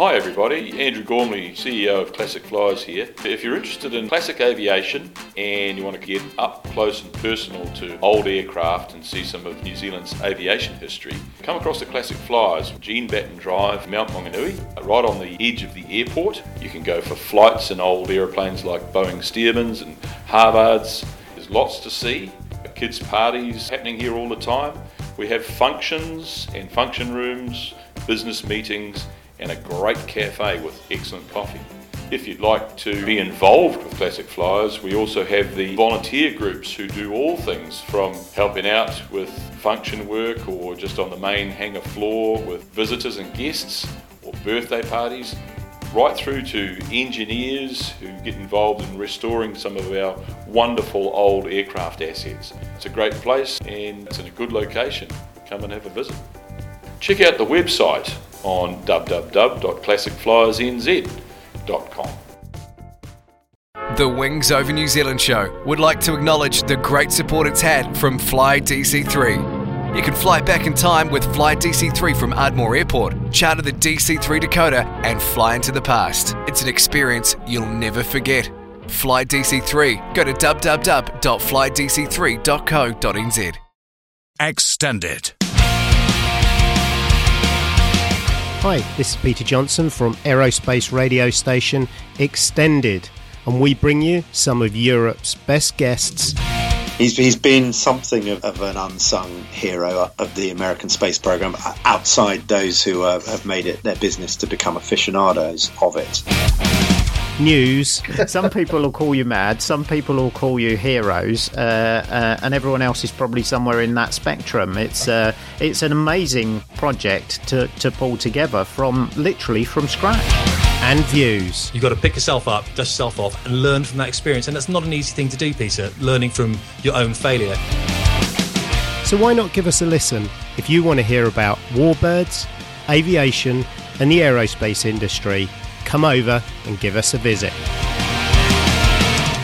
Hi everybody, Andrew Gormley, CEO of Classic Flyers here. If you're interested in classic aviation and you want to get up close and personal to old aircraft and see some of New Zealand's aviation history, come across the Classic Flyers, Jean Batten Drive, Mount Maunganui, uh, right on the edge of the airport. You can go for flights in old aeroplanes like Boeing Stearmans and Harvards. There's lots to see. Uh, kids' parties happening here all the time. We have functions and function rooms, business meetings, and a great cafe with excellent coffee. If you'd like to be involved with Classic Flyers, we also have the volunteer groups who do all things from helping out with function work or just on the main hangar floor with visitors and guests or birthday parties, right through to engineers who get involved in restoring some of our wonderful old aircraft assets. It's a great place and it's in a good location. Come and have a visit. Check out the website on www.classicflyersnz.com. The Wings Over New Zealand show would like to acknowledge the great support it's had from Fly DC3. You can fly back in time with Fly DC3 from Ardmore Airport, charter the DC3 Dakota, and fly into the past. It's an experience you'll never forget. Fly DC3. Go to www.flydc3.co.nz. Extended. Hi, this is Peter Johnson from aerospace radio station Extended, and we bring you some of Europe's best guests. He's, he's been something of, of an unsung hero of the American space program outside those who uh, have made it their business to become aficionados of it news. Some people will call you mad, some people will call you heroes, uh, uh, and everyone else is probably somewhere in that spectrum. It's uh, it's an amazing project to, to pull together from literally from scratch. And views. You've got to pick yourself up, dust yourself off, and learn from that experience. And that's not an easy thing to do, Peter, learning from your own failure. So why not give us a listen if you want to hear about warbirds, aviation, and the aerospace industry come over and give us a visit.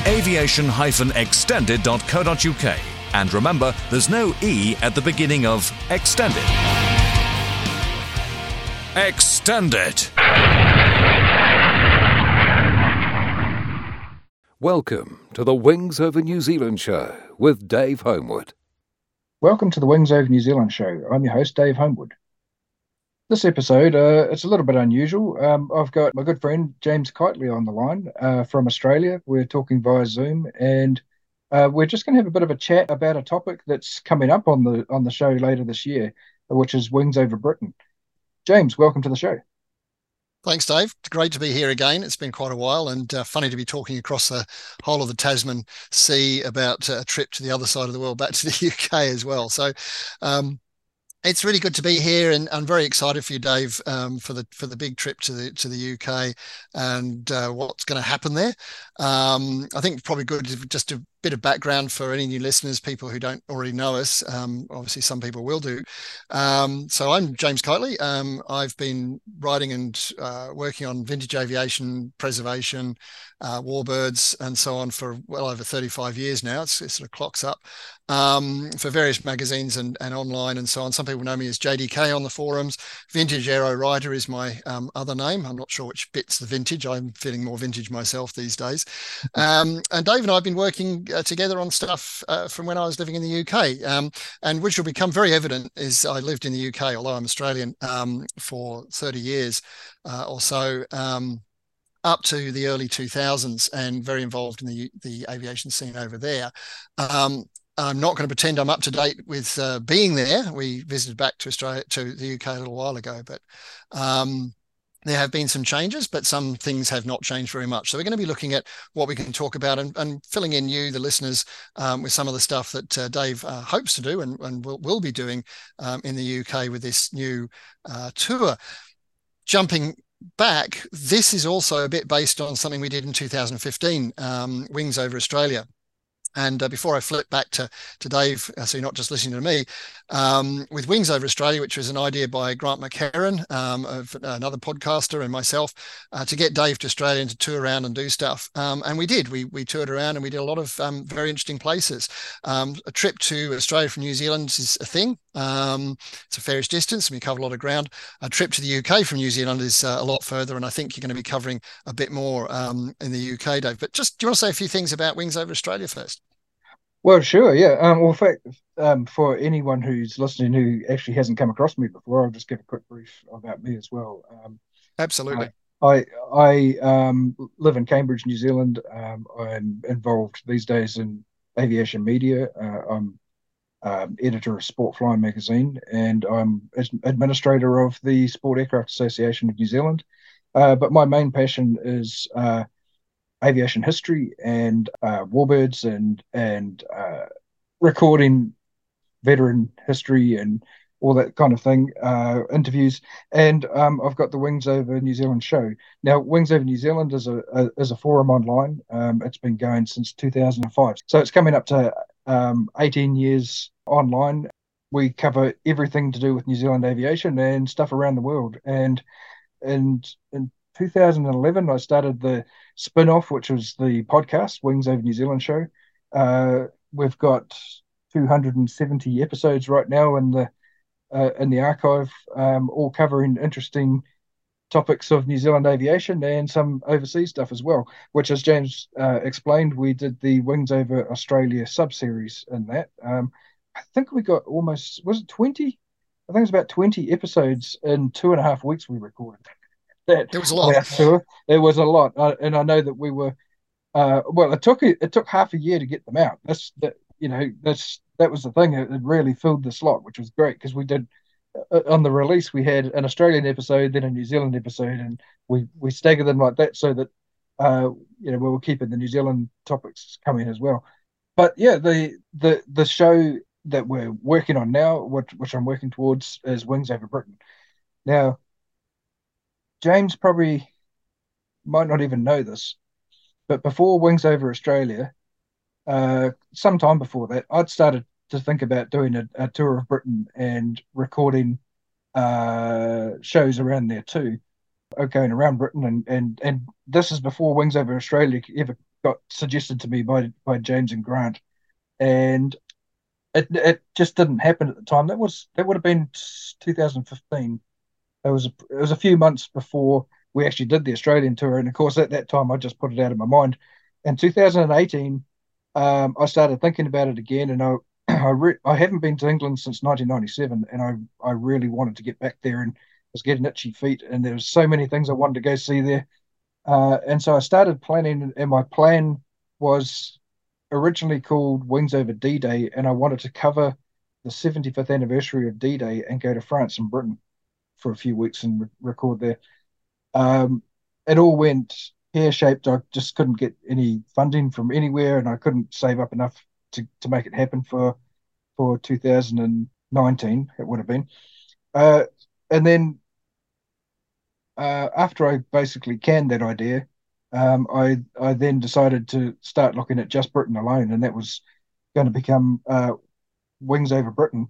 aviation-extended.co.uk and remember there's no E at the beginning of extended. Extended. Welcome to the Wings Over New Zealand show with Dave Homewood. Welcome to the Wings Over New Zealand show. I'm your host, Dave Homewood. This episode, uh, it's a little bit unusual. Um, I've got my good friend James Kightly on the line uh, from Australia. We're talking via Zoom, and uh, we're just going to have a bit of a chat about a topic that's coming up on the on the show later this year, which is Wings over Britain. James, welcome to the show. Thanks, Dave. Great to be here again. It's been quite a while and uh, funny to be talking across the whole of the Tasman Sea about uh, a trip to the other side of the world, back to the UK as well. So, um, it's really good to be here, and I'm very excited for you, Dave, um, for the for the big trip to the to the UK and uh, what's going to happen there. Um, I think probably good just a bit of background for any new listeners, people who don't already know us. Um, obviously, some people will do. Um, so I'm James Kightly. Um, I've been writing and uh, working on vintage aviation preservation, uh, warbirds, and so on for well over 35 years now. It's, it sort of clocks up um, for various magazines and, and online and so on. Some people know me as JDK on the forums. Vintage Aero Writer is my um, other name. I'm not sure which bits the vintage. I'm feeling more vintage myself these days. Um, and Dave and I have been working uh, together on stuff uh, from when I was living in the UK, um, and which will become very evident is I lived in the UK, although I'm Australian, um, for 30 years uh, or so. Um, up to the early 2000s and very involved in the, the aviation scene over there. Um, I'm not going to pretend I'm up to date with uh, being there. We visited back to Australia to the UK a little while ago, but um, there have been some changes, but some things have not changed very much. So we're going to be looking at what we can talk about and, and filling in you, the listeners, um, with some of the stuff that uh, Dave uh, hopes to do and, and will, will be doing um, in the UK with this new uh, tour. Jumping back, this is also a bit based on something we did in 2015, um, Wings Over Australia. And uh, before I flip back to, to Dave, so you're not just listening to me, um, with Wings Over Australia, which was an idea by Grant McHerron, um, of another podcaster, and myself, uh, to get Dave to Australia and to tour around and do stuff. Um, and we did. We, we toured around and we did a lot of um, very interesting places. Um, a trip to Australia from New Zealand is a thing. Um, it's a fairish distance, and we cover a lot of ground. A trip to the UK from New Zealand is uh, a lot further, and I think you're going to be covering a bit more in the UK, Dave. But just do you want to say a few things about Wings Over Australia first? Well, sure, yeah. Um, well, in fact, um, for anyone who's listening who actually hasn't come across me before, I'll just give a quick brief about me as well. Um, Absolutely. I I um, live in Cambridge, New Zealand. Um, I'm involved these days in aviation media. Uh, I'm um, editor of Sport Flying magazine, and I'm administrator of the Sport Aircraft Association of New Zealand. Uh, but my main passion is uh, aviation history and uh, warbirds and and uh, recording veteran history and all that kind of thing, uh, interviews, and um, I've got the Wings Over New Zealand show. Now, Wings Over New Zealand is a, a is a forum online. Um, it's been going since 2005, so it's coming up to um, 18 years online. We cover everything to do with New Zealand aviation and stuff around the world. And and in 2011, I started the spin off, which was the podcast, Wings Over New Zealand show. Uh, we've got 270 episodes right now in the uh, in the archive, um, all covering interesting topics of New Zealand aviation and some overseas stuff as well. Which, as James uh, explained, we did the Wings Over Australia sub series in that. Um, I think we got almost was it 20? I think it was about 20 episodes in two and a half weeks we recorded that it was a lot. Tour. It was a lot, uh, and I know that we were. Uh, well, it took it took half a year to get them out. That's that you know that's that was the thing. It, it really filled the slot, which was great because we did uh, on the release we had an Australian episode, then a New Zealand episode, and we we staggered them like that so that uh, you know we were keeping the New Zealand topics coming as well. But yeah, the the the show that we're working on now, which which I'm working towards, is Wings Over Britain. Now, James probably might not even know this, but before Wings Over Australia, uh, sometime before that, I'd started to think about doing a, a tour of Britain and recording uh, shows around there too, uh, going around Britain, and and and this is before Wings Over Australia ever got suggested to me by by James and Grant, and it it just didn't happen at the time. That was that would have been 2015, it was a, it was a few months before we actually did the Australian tour, and of course at that time I just put it out of my mind. In 2018, um, I started thinking about it again, and I I, re- I haven't been to England since 1997, and I I really wanted to get back there, and was getting itchy feet, and there was so many things I wanted to go see there, uh, and so I started planning, and my plan was originally called Wings Over D-Day, and I wanted to cover the 75th anniversary of D-Day and go to France and Britain for a few weeks and re- record there. Um, it all went pear shaped. I just couldn't get any funding from anywhere, and I couldn't save up enough to, to make it happen for for 2019. It would have been, uh, and then uh, after I basically canned that idea, um, I I then decided to start looking at just Britain alone, and that was going to become uh, Wings Over Britain,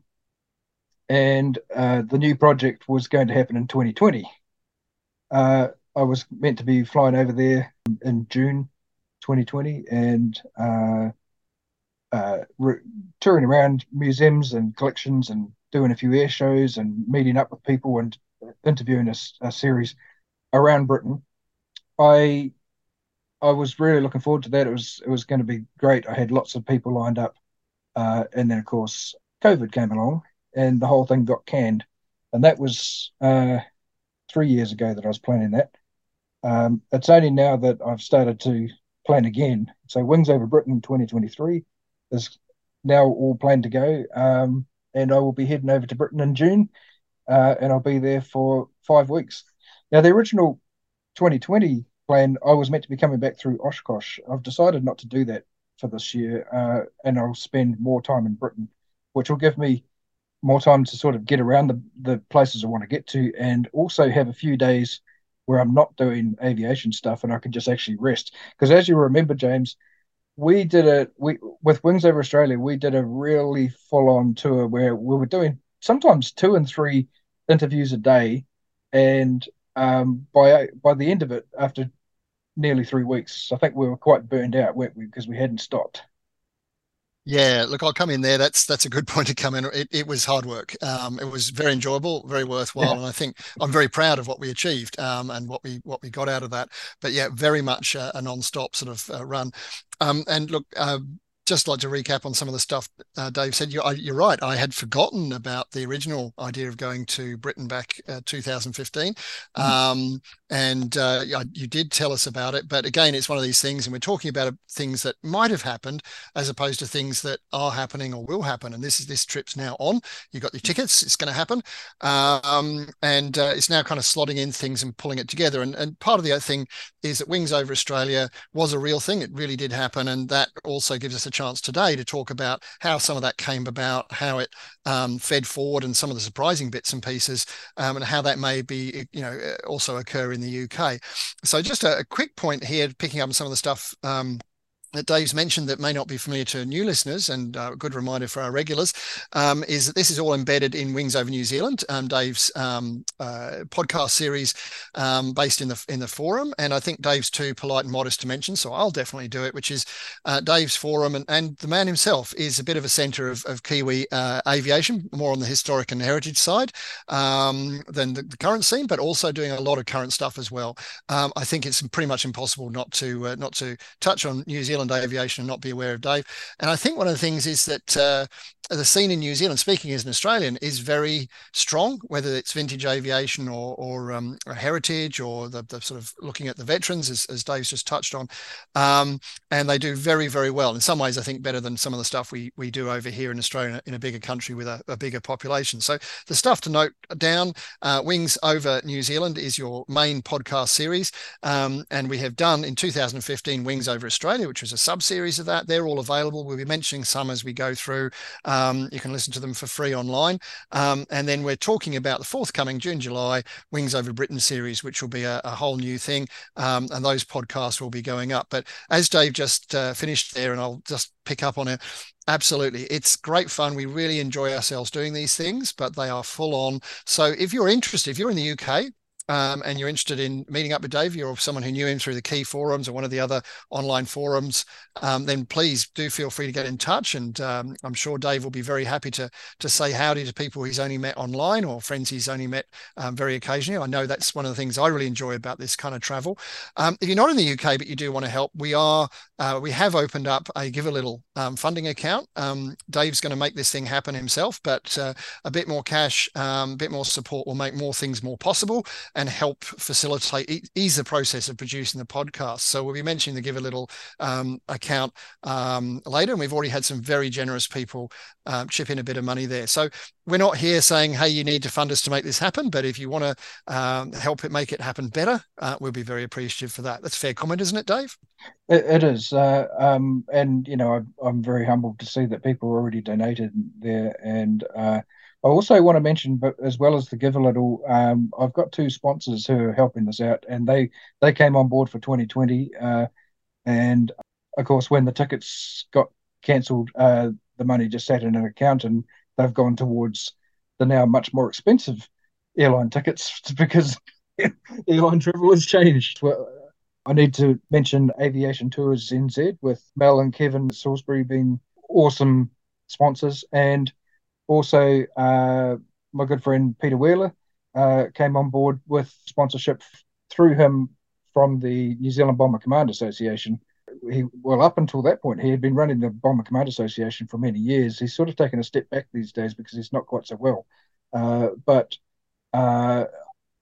and uh, the new project was going to happen in 2020. Uh, I was meant to be flying over there in June 2020 and uh, uh, re- touring around museums and collections and doing a few air shows and meeting up with people and interviewing a, a series around Britain. I I was really looking forward to that. It was it was going to be great. I had lots of people lined up, uh, and then of course COVID came along, and the whole thing got canned. And that was uh, three years ago that I was planning that. Um, it's only now that I've started to plan again. So Wings Over Britain 2023 is now all planned to go. Um, and I will be heading over to Britain in June, uh, and I'll be there for five weeks. Now, the original 2020 plan, I was meant to be coming back through Oshkosh. I've decided not to do that for this year, uh, and I'll spend more time in Britain, which will give me more time to sort of get around the, the places I want to get to, and also have a few days where I'm not doing aviation stuff and I can just actually rest. Because as you remember, James, we did a we with Wings Over Australia, we did a really full on tour where we were doing sometimes two and three interviews a day, and um, by by the end of it, after nearly three weeks, I think we were quite burned out, weren't we? Because we hadn't stopped. Yeah, look, I'll come in there. That's that's a good point to come in. It, it was hard work. Um, it was very enjoyable, very worthwhile, yeah. and I think I'm very proud of what we achieved um, and what we what we got out of that. But yeah, very much a, a non-stop sort of uh, run. Um, and look, uh, just like to recap on some of the stuff uh, Dave said. You're, you're, right. I had forgotten about the original idea of going to Britain back uh, 2015. Mm. Um, and uh, you did tell us about it. But again, it's one of these things, and we're talking about things that might have happened as opposed to things that are happening or will happen. And this is this trip's now on. You got your tickets. It's going to happen, um, and uh, it's now kind of slotting in things and pulling it together. And, and part of the other thing is that Wings Over Australia was a real thing. It really did happen, and that also gives us a chance today to talk about how some of that came about, how it um, fed forward, and some of the surprising bits and pieces, um, and how that may be, you know, also occur in the UK. So just a, a quick point here, picking up some of the stuff um, that Dave's mentioned that may not be familiar to new listeners, and uh, a good reminder for our regulars, um, is that this is all embedded in Wings Over New Zealand, um, Dave's um, uh, podcast series um, based in the in the forum. And I think Dave's too polite and modest to mention, so I'll definitely do it. Which is uh, Dave's forum, and, and the man himself is a bit of a centre of, of Kiwi uh, aviation, more on the historic and heritage side um, than the, the, current scene, but also doing a lot of current stuff as well. Um, I think it's pretty much impossible not to uh, not to touch on New Zealand Zealand aviation and not be aware of Dave. And I think one of the things is that uh, the scene in New Zealand, speaking as an Australian, is very strong, whether it's vintage aviation or, or, um, or heritage or the, the, sort of looking at the veterans, as, as Dave's just touched on. Um, and they do very, very well. In some ways, I think better than some of the stuff we, we do over here in Australia in a bigger country with a, a bigger population. So the stuff to note down uh, Wings Over New Zealand is your main podcast series. Um, and we have done in 2015 Wings Over Australia, which was a sub series of that. They're all available. We'll be mentioning some as we go through. Um, you can listen to them for free online. Um, and then we're talking about the forthcoming June, July Wings Over Britain series, which will be a, a whole new thing. Um, and those podcasts will be going up. But as Dave just uh, finished there, and I'll just pick up on it. Absolutely. It's great fun. We really enjoy ourselves doing these things, but they are full on. So if you're interested, if you're in the UK, um, and you're interested in meeting up with Dave, or someone who knew him through the key forums or one of the other online forums, um, then please do feel free to get in touch. And um, I'm sure Dave will be very happy to to say howdy to people he's only met online or friends he's only met um, very occasionally. I know that's one of the things I really enjoy about this kind of travel. Um, if you're not in the UK but you do want to help, we are uh, we have opened up a give a little um, funding account. Dave's going to make this thing happen himself, but uh, a bit more cash, a bit more support will make more things more possible and help facilitate ease the process of producing the podcast. So we'll be mentioning the Give a Little um, account um, later, and we've already had some very generous people um, chip in a bit of money there. So we're not here saying, "Hey, you need to fund us to make this happen," but if you want to um, help it make it happen better, uh, we'll be very appreciative for that. That's fair comment, isn't it, Dave? it, it is, uh, um, and you know, I, I'm very humbled to see that people already donated there, and uh, I also want to mention, but as well as the Give a Little, um, I've got two sponsors who are helping us out, and they they came on board for 2020. Uh, and of course, when the tickets got cancelled, uh, the money just sat in an account, and they've gone towards the now much more expensive airline tickets because airline travel has changed. Well, I need to mention Aviation Tours NZ with Mel and Kevin Salisbury being awesome sponsors, and also, uh, my good friend Peter Wheeler uh, came on board with sponsorship through him from the New Zealand Bomber Command Association. He well, up until that point, he had been running the Bomber Command Association for many years. He's sort of taken a step back these days because he's not quite so well. Uh, but uh,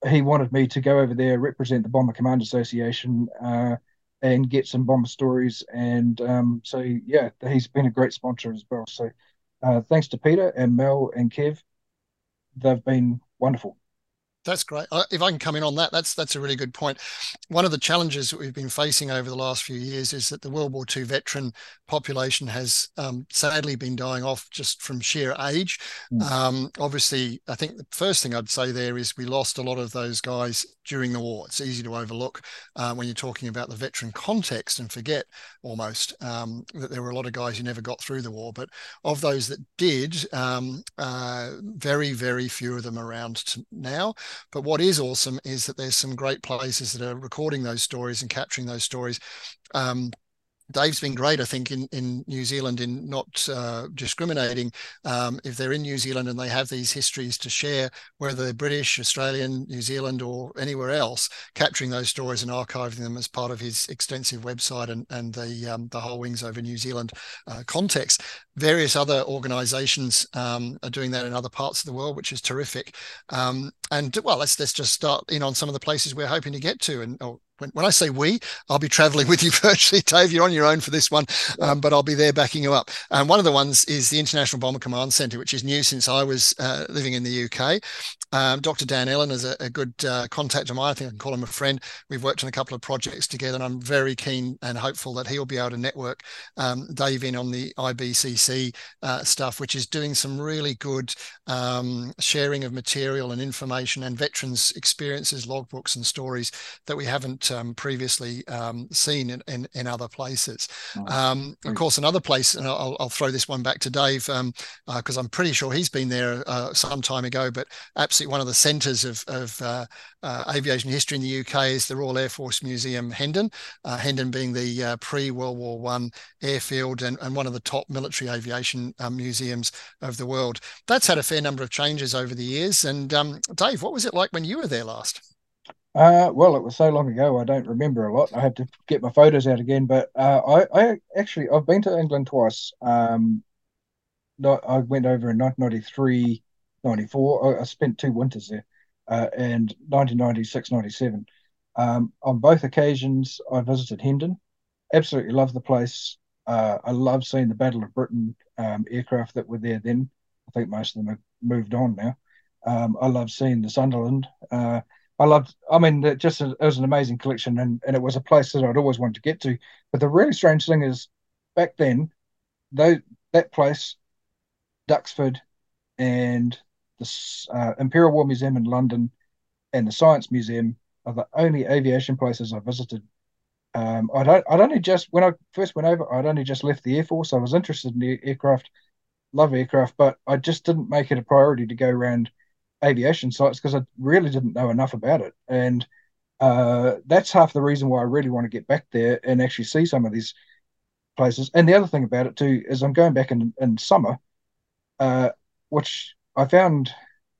he wanted me to go over there, represent the Bomber Command Association, uh, and get some bomber stories. And um, so, yeah, he's been a great sponsor as well. So, uh, thanks to Peter and Mel and Kev, they've been wonderful. That's great. If I can come in on that, that's that's a really good point. One of the challenges that we've been facing over the last few years is that the World War II veteran population has um, sadly been dying off just from sheer age. Mm. Um, obviously, I think the first thing I'd say there is we lost a lot of those guys during the war. It's easy to overlook uh, when you're talking about the veteran context and forget almost um, that there were a lot of guys who never got through the war. But of those that did, um, uh, very, very few of them around now. But what is awesome is that there's some great places that are recording those stories and capturing those stories. Um, Dave's been great, I think, in, in New Zealand in not uh, discriminating. Um, if they're in New Zealand and they have these histories to share, whether they're British, Australian, New Zealand, or anywhere else, capturing those stories and archiving them as part of his extensive website and, and the um, the whole Wings Over New Zealand uh, context. Various other organisations um, are doing that in other parts of the world, which is terrific. Um, and well, let's let's just start in on some of the places we're hoping to get to, and or when, when I say we, I'll be traveling with you virtually, Dave. You're on your own for this one, um, but I'll be there backing you up. And one of the ones is the International Bomber Command Centre, which is new since I was uh, living in the UK. Um, Dr. Dan Ellin is a, a good uh, contact of mine. I think I can call him a friend. We've worked on a couple of projects together, and I'm very keen and hopeful that he'll be able to network um, Dave in on the IBCC uh, stuff, which is doing some really good um, sharing of material and information and veterans' experiences, logbooks, and stories that we haven't um, previously um, seen in, in, in, other places. Um, of course, another place, and I'll, I'll, throw this one back to Dave because um, uh, I'm pretty sure he's been there uh, some time ago, but absolutely one of the centres of, of uh, uh aviation history in the UK is the Royal Air Force Museum Hendon, uh, Hendon being the uh, pre-World War One airfield and, and one of the top military aviation museums of the world. That's had a fair number of changes over the years. And um, Dave, what was it like when you were there last? Uh, well, it was so long ago, I don't remember a lot. I had to get my photos out again. But uh, I, I actually, I've been to England twice. Um, not, I went over in 1993, 94. I, I spent two winters there, uh, and 1996, 97. Um, on both occasions, I visited Hendon. Absolutely love the place. Uh, I love seeing the Battle of Britain um, aircraft that were there then. I think most of them have moved on now. Um, I love seeing the Sunderland. Uh, I loved. I mean, it just it was an amazing collection, and, and it was a place that I'd always wanted to get to. But the really strange thing is, back then, though that place, Duxford, and the uh, Imperial War Museum in London, and the Science Museum are the only aviation places I visited. Um, I'd I'd only just when I first went over, I'd only just left the Air Force. I was interested in aircraft, love aircraft, but I just didn't make it a priority to go around aviation sites because I really didn't know enough about it. And uh, that's half the reason why I really want to get back there and actually see some of these places. And the other thing about it too is I'm going back in, in summer, uh, which I found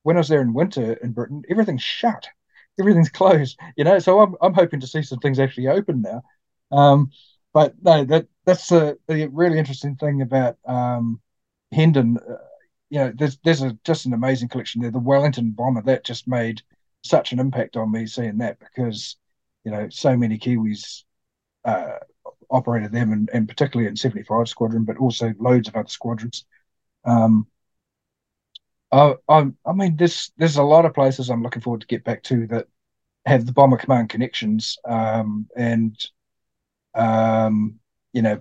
when I was there in winter in Britain, everything's shut, everything's closed. You know, so I'm I'm hoping to see some things actually open now. Um, but no, that that's the, really interesting thing about um, Hendon. Uh, you know, there's there's a just an amazing collection there. The Wellington bomber that just made such an impact on me seeing that because you know so many Kiwis uh, operated them, and, and particularly in 75 Squadron, but also loads of other squadrons. Um, I, I, I mean, there's there's a lot of places I'm looking forward to get back to that have the bomber command connections, um, and um, you know,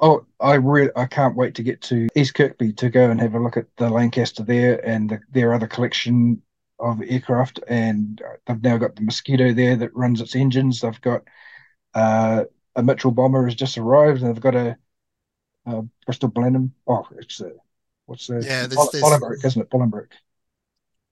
oh, I really I can't wait to get to East Kirkby to go and have a look at the Lancaster there and the, their other collection of aircraft. And they've now got the Mosquito there that runs its engines. They've got uh, a Mitchell bomber has just arrived, and they've got a, a Bristol Blenheim. Oh, it's a what's the yeah, there's, there's... isn't it? Bolingbroke.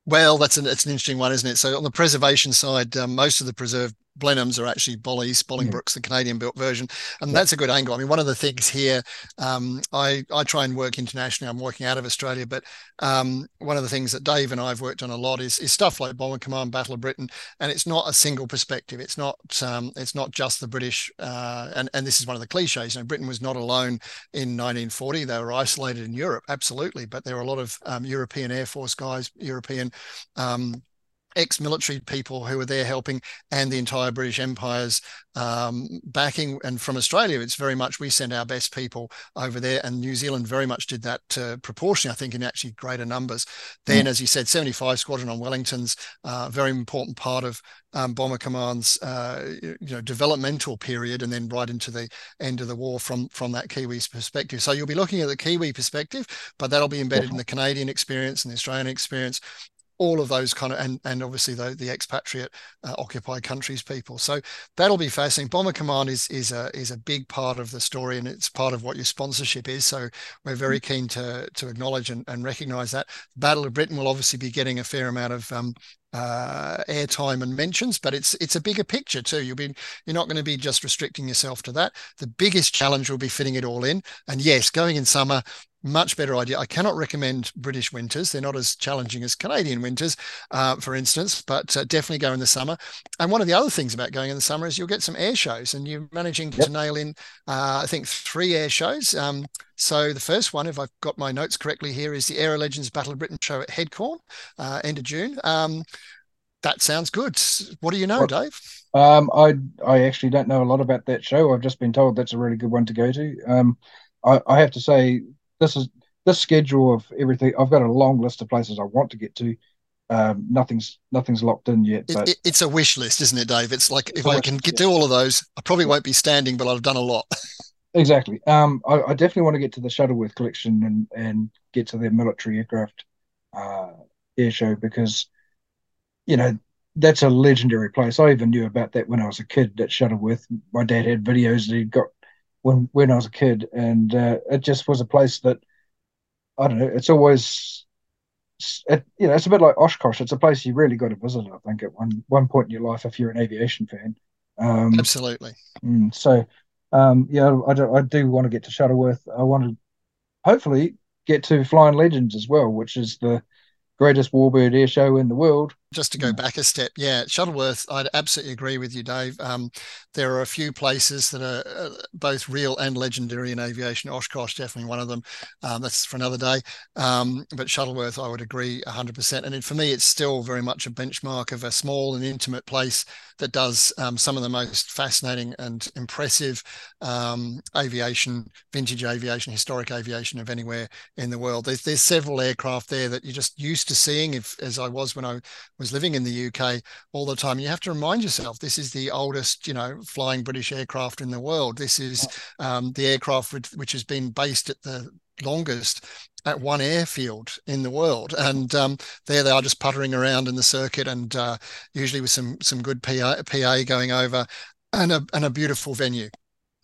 Well, that's an it's an interesting one, isn't it? So on the preservation side, um, most of the preserved Blenheims are actually Bollies, Bolingbroke's the Canadian built version, and that's a good angle. I mean, one of the things here, um, I I try and work internationally. I'm working out of Australia, but um, one of the things that Dave and I've worked on a lot is is stuff like Bomber Command, Battle of Britain, and it's not a single perspective. It's not um, it's not just the British, uh, and and this is one of the cliches. You know, Britain was not alone in 1940. They were isolated in Europe, absolutely, but there were a lot of um, European Air Force guys, European um, ex-military people who were there helping, and the entire British Empire's um, backing. And from Australia, it's very much we send our best people over there, and New Zealand very much did that uh, proportionally, I think, in actually greater numbers. Then, mm. as you said, 75 Squadron on Wellington's uh, very important part of um, Bomber Command's uh, you know developmental period, and then right into the end of the war from from that Kiwi's perspective. So you'll be looking at the Kiwi perspective, but that'll be embedded in the Canadian experience and the Australian experience all of those kind of and and obviously the, the expatriate uh, occupied countries people so that'll be fascinating bomber command is is a is a big part of the story and it's part of what your sponsorship is so we're very keen to to acknowledge and, and recognize that battle of britain will obviously be getting a fair amount of um, uh, airtime and mentions, but it's it's a bigger picture too. You'll be you're not going to be just restricting yourself to that. The biggest challenge will be fitting it all in. And yes, going in summer, much better idea. I cannot recommend British winters. They're not as challenging as Canadian winters, uh, for instance, but uh, definitely go in the summer. And one of the other things about going in the summer is you'll get some air shows and you're managing yep. to nail in, uh, I think, three air shows. Um, so the first one, if I've got my notes correctly here, is the Aero Legends Battle of Britain show at Headcorn, uh, end of June. Um, that sounds good. What do you know, well, Dave? Um, I I actually don't know a lot about that show. I've just been told that's a really good one to go to. Um, I, I have to say this is this schedule of everything. I've got a long list of places I want to get to. Um, nothing's nothing's locked in yet. But it, it's a wish list, isn't it, Dave? It's like if I can get, do all of those, I probably won't be standing, but I've done a lot. exactly. Um, I, I, definitely want to get to the Shuttleworth collection and and get to their military aircraft uh, air show because, you know, that's a legendary place. I even knew about that when I was a kid at Shuttleworth. My dad had videos that he got when when I was a kid, and uh, it just was a place that I don't know. It's always it, you know it's a bit like Oshkosh. It's a place you really got to visit. I think at one one point in your life if you're an aviation fan. Um, Absolutely. Mm, so um, yeah, I do, I do want to get to Shuttleworth. I want to hopefully get to Flying Legends as well, which is the greatest warbird air show in the world. Just to go back a step, yeah, Shuttleworth, I'd absolutely agree with you, Dave. Um, there are a few places that are uh, both real and legendary in aviation. Oshkosh, definitely one of them. Um, that's for another day. Um, but Shuttleworth, I would agree 100%. And for me, it's still very much a benchmark of a small and intimate place that does um, some of the most fascinating and impressive um, aviation, vintage aviation, historic aviation of anywhere in the world. There's, there's several aircraft there that you're just used to seeing, if as I was when I was living in the UK all the time. You have to remind yourself this is the oldest, you know, flying British aircraft in the world. This is um, the aircraft which, which has been based at the longest at one airfield in the world, and um, there they are just puttering around in the circuit, and uh, usually with some some good PA, PA going over, and a and a beautiful venue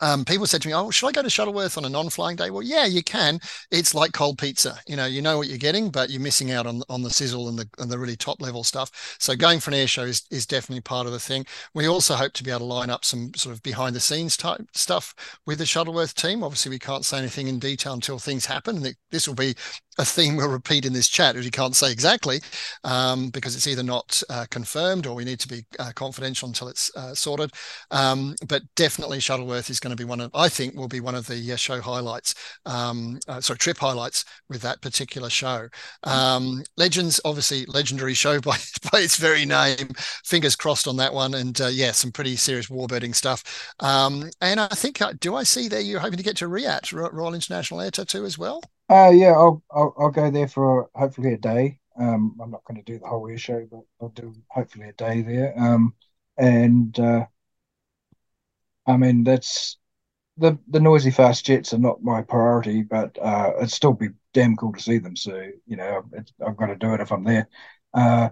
um, people said to me, "Oh, should I go to Shuttleworth on a non-flying day?" Well, yeah, you can. It's like cold pizza. You know, you know what you're getting, but you're missing out on on the sizzle and the and the really top level stuff. So going for an air show is, is definitely part of the thing. We also hope to be able to line up some sort of behind the scenes type stuff with the Shuttleworth team. Obviously, we can't say anything in detail until things happen. This will be a theme we'll repeat in this chat, which you can't say exactly um, because it's either not uh, confirmed or we need to be uh, confidential until it's uh, sorted. Um, but definitely, Shuttleworth is going to be one of, I think, will be one of the uh, show highlights. Um, uh, sorry, trip highlights with that particular show. Um, Legends, obviously, legendary show by, by its very name. Fingers crossed on that one, and uh, yeah, some pretty serious warbirding stuff. Um, and I think, do I see there you're hoping to get to RIAT, Royal International Air Tattoo, as well? Uh, yeah, I'll, I'll, I'll go there for hopefully a day. Um, I'm not going to do the whole air show, but I'll do hopefully a day there. Um, and uh, I mean that's the the noisy fast jets are not my priority, but uh, it'd still be damn cool to see them. So you know, I've got to do it if I'm there. Uh,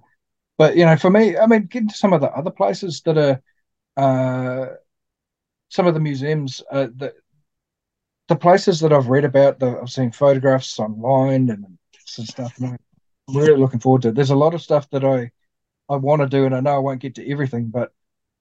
but you know, for me, I mean, getting to some of the other places that are uh, some of the museums uh, that the places that I've read about, the, I've seen photographs online and stuff, and I'm really looking forward to it. There's a lot of stuff that I I want to do, and I know I won't get to everything, but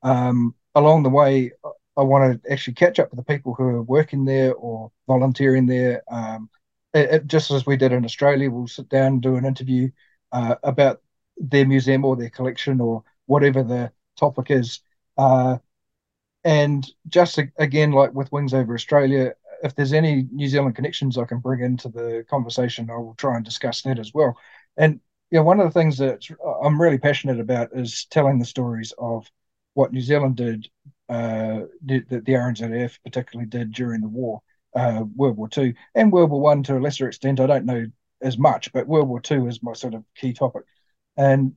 um, along the way, I want to actually catch up with the people who are working there or volunteering there. Um, it, it, just as we did in Australia, we'll sit down and do an interview uh, about their museum or their collection or whatever the topic is. Uh, and just again, like with Wings Over Australia, if there's any New Zealand connections I can bring into the conversation, I will try and discuss that as well. And yeah, one of the things that I'm really passionate about is telling the stories of what New Zealand did, uh, that the RNZAF particularly did during the war, uh, World War Two and World War One to a lesser extent. I don't know as much, but World War Two is my sort of key topic. And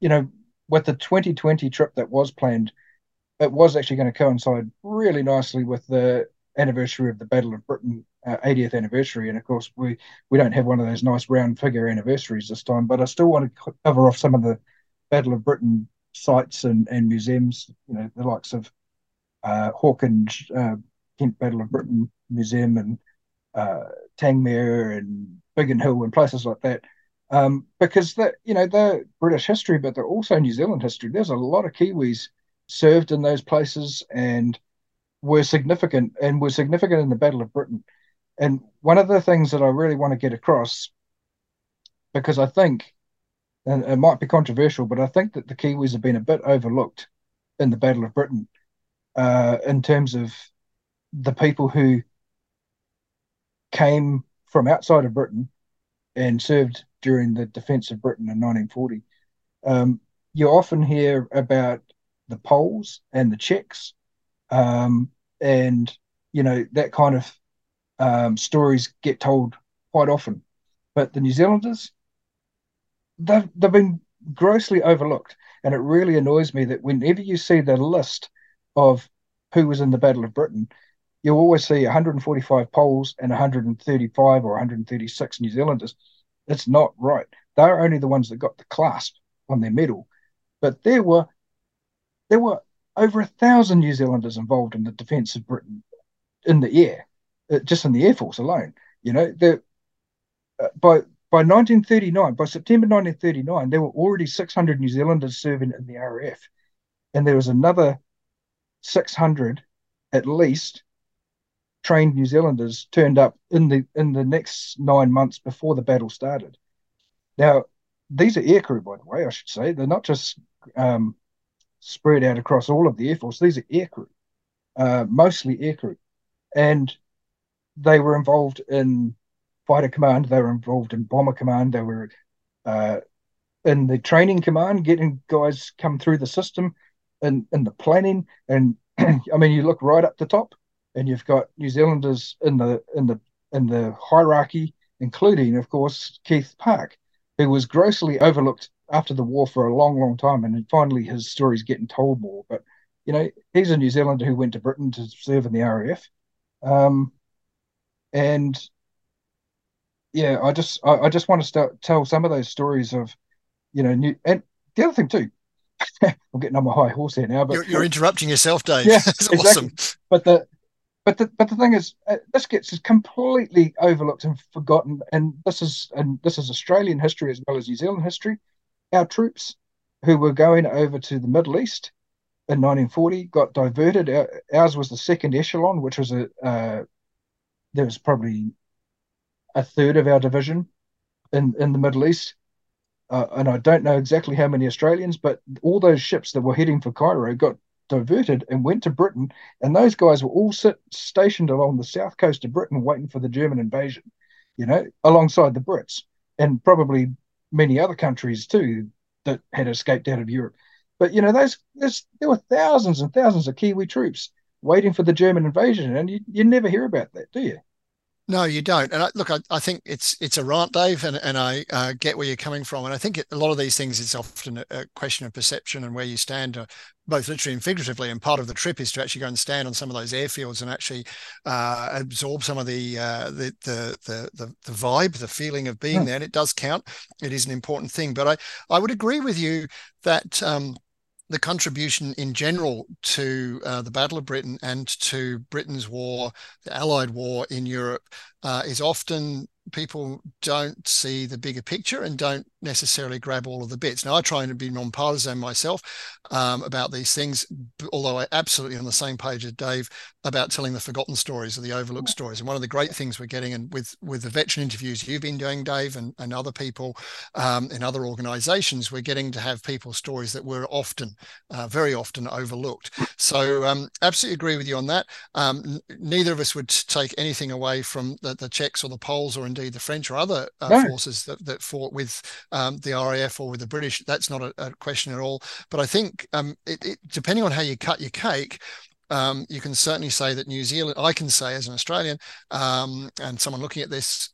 you know, with the 2020 trip that was planned, it was actually going to coincide really nicely with the anniversary of the Battle of Britain, uh, 80th anniversary. And of course, we we don't have one of those nice round figure anniversaries this time. But I still want to cover off some of the Battle of Britain sites and, and museums. You know, the likes of uh, Hawkinge, uh, Kent Battle of Britain Museum, and uh, Tangmere and Biggin Hill and places like that. Um, because that you know they're British history, but they're also New Zealand history. There's a lot of Kiwis served in those places and were significant and were significant in the Battle of Britain. And one of the things that I really want to get across, because I think, and it might be controversial, but I think that the Kiwis have been a bit overlooked in the Battle of Britain uh, in terms of the people who came from outside of Britain and served during the defence of Britain in 1940. Um, you often hear about the Poles and the Czechs, um, and you know that kind of um, stories get told quite often. But the New Zealanders, they've they've been grossly overlooked, and it really annoys me that whenever you see the list of who was in the Battle of Britain, you'll always see 145 Poles and 135 or 136 New Zealanders. It's not right. They're only the ones that got the clasp on their medal, but there were there were over a thousand New Zealanders involved in the defence of Britain in the air, uh, just in the Air Force alone. You know, the, uh, by by 1939, by September 1939, there were already 600 New Zealanders serving in the RAF, and there was another 600 at least trained New Zealanders turned up in the in the next nine months before the battle started. Now, these are aircrew, by the way, I should say. They're not just um, spread out across all of the Air Force. These are aircrew, uh, mostly aircrew, and they were involved in fighter command. They were involved in bomber command. They were uh, in the training command, getting guys come through the system, and in the planning. And I mean, you look right up the top, and you've got New Zealanders in the in the in the hierarchy, including, of course, Keith Park, who was grossly overlooked after the war for a long, long time, and finally his story's getting told more. But you know, he's a New Zealander who went to Britain to serve in the RAF, um, and yeah, I just I, I, just want to start tell some of those stories of you know new and the other thing too. I'm getting on my high horse here now, but you're, you're interrupting yourself, Dave. Yeah, exactly. awesome. But the but the but the thing is, uh, this gets completely overlooked and forgotten. And this is and this is Australian history as well as New Zealand history. Our troops who were going over to the Middle East in 1940 got diverted. Ours was the second echelon, which was a uh, there was probably a third of our division in in the Middle East. Uh, and I don't know exactly how many Australians, but all those ships that were heading for Cairo got diverted and went to Britain, and those guys were all sit, stationed along the south coast of Britain, waiting for the German invasion. You know, alongside the Brits and probably many other countries too that had escaped out of Europe. But you know, those there were thousands and thousands of Kiwi troops waiting for the German invasion, and you, you never hear about that, do you? No, you don't. And I, look, I, I think it's it's a rant, Dave, and, and I uh, get where you're coming from. And I think it, a lot of these things, it's often a, a question of perception and where you stand, uh, both literally and figuratively. And part of the trip is to actually go and stand on some of those airfields and actually uh, absorb some of the, uh, the, the, the, the, the, vibe, the feeling of being yeah. Hmm. there. And it does count. It is an important thing. But I, I would agree with you that. Um, the contribution in general to uh, the Battle of Britain and to Britain's war, the Allied war in Europe, uh, is often people don't see the bigger picture and don't necessarily grab all of the bits. Now, I try and be non-partisan myself um, about these things, although I absolutely on the same page as Dave about telling the forgotten stories or the overlooked stories. And one of the great things we're getting, and with with the veteran interviews you've been doing, Dave, and, and other people um, in other organisations, we're getting to have people's stories that were often, uh, very often overlooked. So, um, absolutely agree with you on that. Um, neither of us would take anything away from the, the Czechs or the Poles or indeed the French or other uh, forces that, that fought with um, the RAF or with the British. That's not a, a question at all. But I think um, it, it, depending on how you cut your cake, um, you can certainly say that New Zealand, I can say as an Australian um, and someone looking at this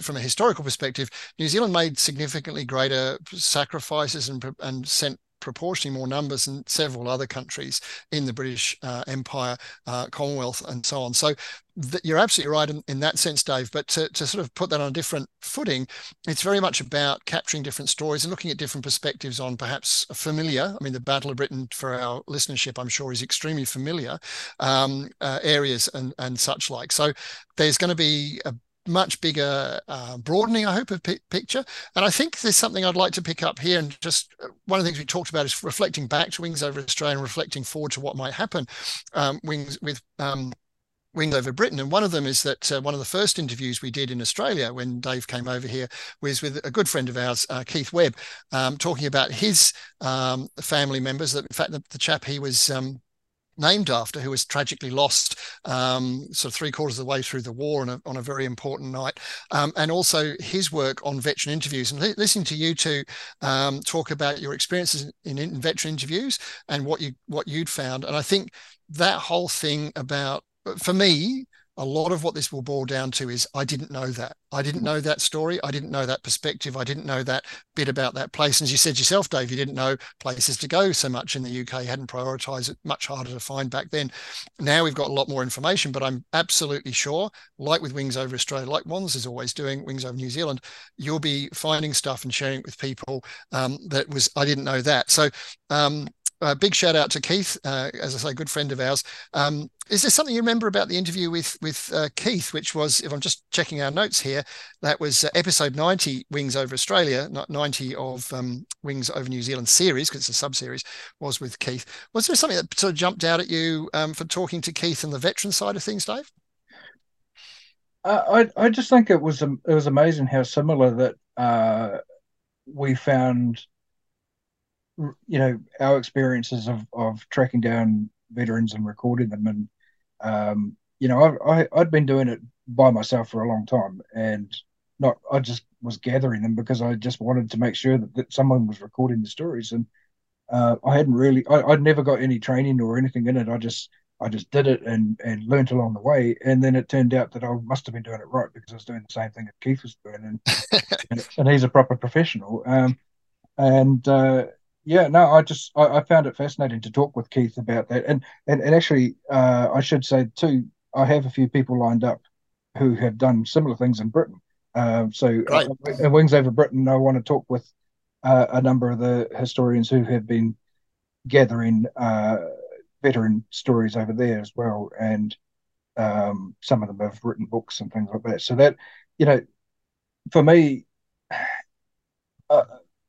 from a historical perspective, New Zealand made significantly greater sacrifices and, and sent proportionally more numbers than several other countries in the British uh, Empire, uh, Commonwealth, and so on. So th- you're absolutely right in, in, that sense, Dave. But to, to sort of put that on a different footing, it's very much about capturing different stories and looking at different perspectives on perhaps familiar. I mean, the Battle of Britain for our listenership, I'm sure, is extremely familiar um, uh, areas and and such like. So there's going to be a much bigger uh, broadening, I hope, of p- picture. And I think there's something I'd like to pick up here. And just uh, one of the things we talked about is reflecting back to Wings Over Australia and reflecting forward to what might happen um, Wings with. Um, Wings over Britain. And one of them is that uh, one of the first interviews we did in Australia when Dave came over here was with a good friend of ours, uh, Keith Webb, um, talking about his um, family members. That in fact, the, the chap he was um, named after, who was tragically lost um, sort of three quarters of the way through the war on a, on a very important night. Um, and also his work on veteran interviews. And li- listening to you two um, talk about your experiences in, in veteran interviews and what you what you'd found. And I think that whole thing about for me a lot of what this will boil down to is I didn't know that. I didn't know that story. I didn't know that perspective. I didn't know that bit about that place. And as you said yourself, Dave, you didn't know places to go so much in the UK. You hadn't prioritized it, much harder to find back then. Now we've got a lot more information, but I'm absolutely sure, like with Wings Over Australia, like WONZ is always doing, Wings Over New Zealand, you'll be finding stuff and sharing it with people um, that was, I didn't know that. So, um, a big shout out to Keith, uh, as I say, good friend of ours. Um, is there something you remember about the interview with with uh, Keith, which was, if I'm just checking our notes here, that was uh, episode 90, Wings Over Australia, not 90 of um, Wings Over New Zealand series, because it's a sub series, was with Keith. Was there something that sort of jumped out at you um, for talking to Keith and the veteran side of things, Dave? Uh, I I just think it was it was amazing how similar that uh, we found you know our experiences of of tracking down veterans and recording them. And um, you know I, I i'd been doing it by myself for a long time and not i just was gathering them because i just wanted to make sure that, that someone was recording the stories. And uh, i hadn't really I, i'd never got any training or anything in it. I just i just did it and and learned along the way. And then it turned out that i must have been doing it right because i was doing the same thing that keith was doing. And and, and, he's a proper professional. Um, and uh, yeah, no, I just I, I, found it fascinating to talk with Keith about that, and and, and actually, uh, I should say too, I have a few people lined up who have done similar things in Britain. Um, so, uh, in Wings Over Britain, I want to talk with uh, a number of the historians who have been gathering uh, veteran stories over there as well, and um, some of them have written books and things like that. So that you know, for me. Uh,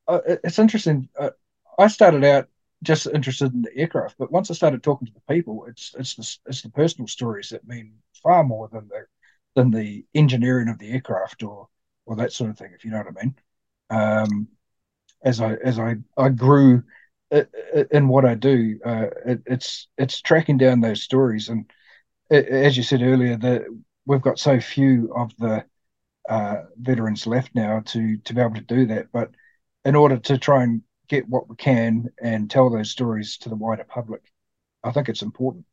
uh, it's interesting. Uh, I started out just interested in the aircraft, but once I started talking to the people, it's it's the it's the personal stories that mean far more than the than the engineering of the aircraft or or that sort of thing, if you know what I mean. Um, as I as I I grew in what I do, uh, it, it's it's tracking down those stories, and as you said earlier, that we've got so few of the uh, veterans left now to to be able to do that. But in order to try and get what we can and tell those stories to the wider public. I think it's important.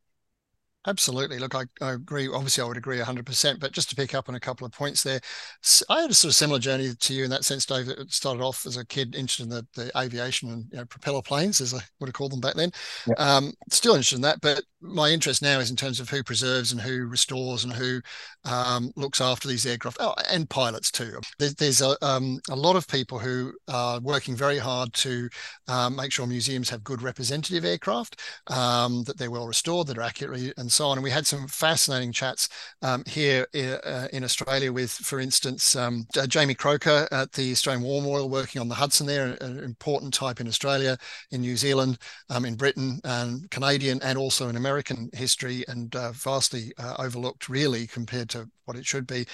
Absolutely. Look, I, I, agree. Obviously, I would agree 100%. But just to pick up on a couple of points there, I had a sort of similar journey to you in that sense, Dave. It started off as a kid interested in the, the aviation and you know, propeller planes, as I would have called them back then. Yeah. Um, still interested in that. But my interest now is in terms of who preserves and who restores and who um, looks after these aircraft oh, and pilots too. There, there's a, um, a lot of people who are working very hard to um, make sure museums have good representative aircraft, um, that they're well restored, that are accurately and so on. And we had some fascinating chats um, here uh, in Australia with, for instance, um, uh, Jamie Croker at the Australian War Memorial working on the Hudson there, an important type in Australia, in New Zealand, um, in Britain, and Canadian, and also in American history, and uh, vastly uh, overlooked really compared to what it should be.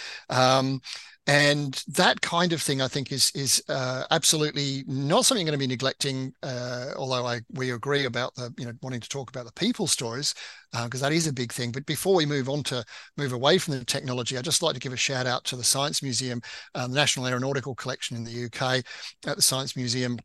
And that kind of thing, I think, is is uh, absolutely not something you're going to be neglecting. Uh, although I we agree about the you know wanting to talk about the people stories because uh, that is a big thing. But before we move on to move away from the technology, I'd just like to give a shout out to the Science Museum, um, the National Aeronautical Collection in the UK, at the Science Museum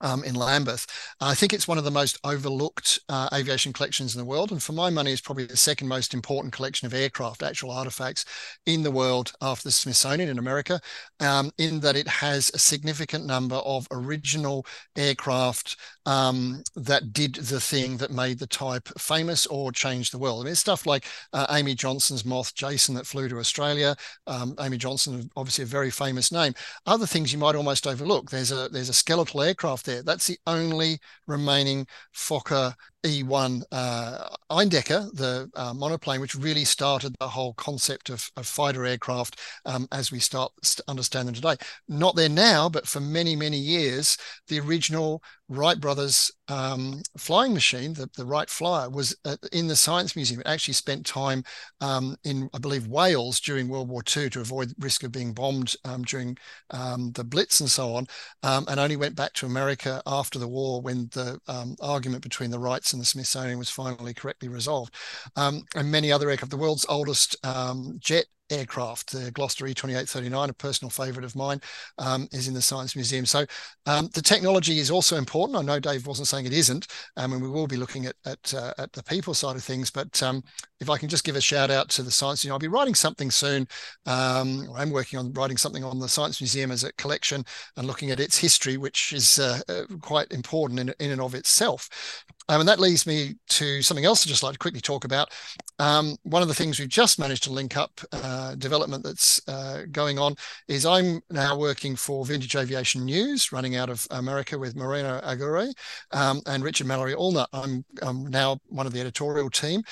um, in Lambeth. I think it's one of the most overlooked uh, aviation collections in the world, and for my money, it's probably the second most important collection of aircraft, actual artifacts in the world after the Smithsonian in America. Um, in that it has a significant number of original aircraft um, that did the thing that made the type famous or changed the world. I mean, stuff like uh, Amy Johnson's Moth Jason that flew to Australia. Um, Amy Johnson, obviously a very famous name. Other things you might almost overlook. There's a there's a skeletal aircraft there. That's the only remaining Fokker E1 uh, Eindecker, the uh, monoplane, which really started the whole concept of, of fighter aircraft um, as we start understand them today. Not there now, but for many, many years, the original Wright brothers um, flying machine, the, the Wright Flyer, was uh, in the Science Museum. It actually spent time um, in, I believe, Wales during World War II to avoid risk of being bombed um, during um, the Blitz and so on, um, and only went back to America after the war when the um, argument between the Wrights and the Smithsonian was finally correctly resolved. and many other aircraft. The world's oldest jet aircraft. The Gloster E2839, a personal favourite of mine, um, is in the Science Museum. So um, the technology is also important. I know Dave wasn't saying it isn't, um, and we will be looking at at, uh, at the people side of things. But um, if I can just give a shout out to the Science Museum, I'll be writing something soon. Um, I'm working on writing something on the Science Museum as a collection and looking at its history, which is uh, uh, quite important in, in and of itself. Um, and that leads me to something else I'd just like to quickly talk about. Um, one of the things we've just managed to link up uh, development that's uh, going on is I'm now working for Vintage Aviation News, running out of America with Moreno Aguiari um, and Richard Mallory Allnutt. I'm, I'm, now one of the editorial team,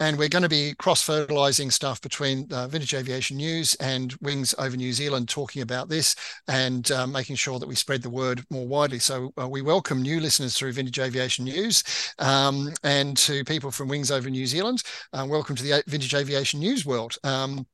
and we're going to be cross fertilizing stuff between uh, Vintage Aviation News and Wings over New Zealand, talking about this and uh, making sure that we spread the word more widely. So uh, we welcome new listeners through Vintage Aviation News um, and to people from Wings over New Zealand. Uh, welcome to the Vintage Aviation News world. Um,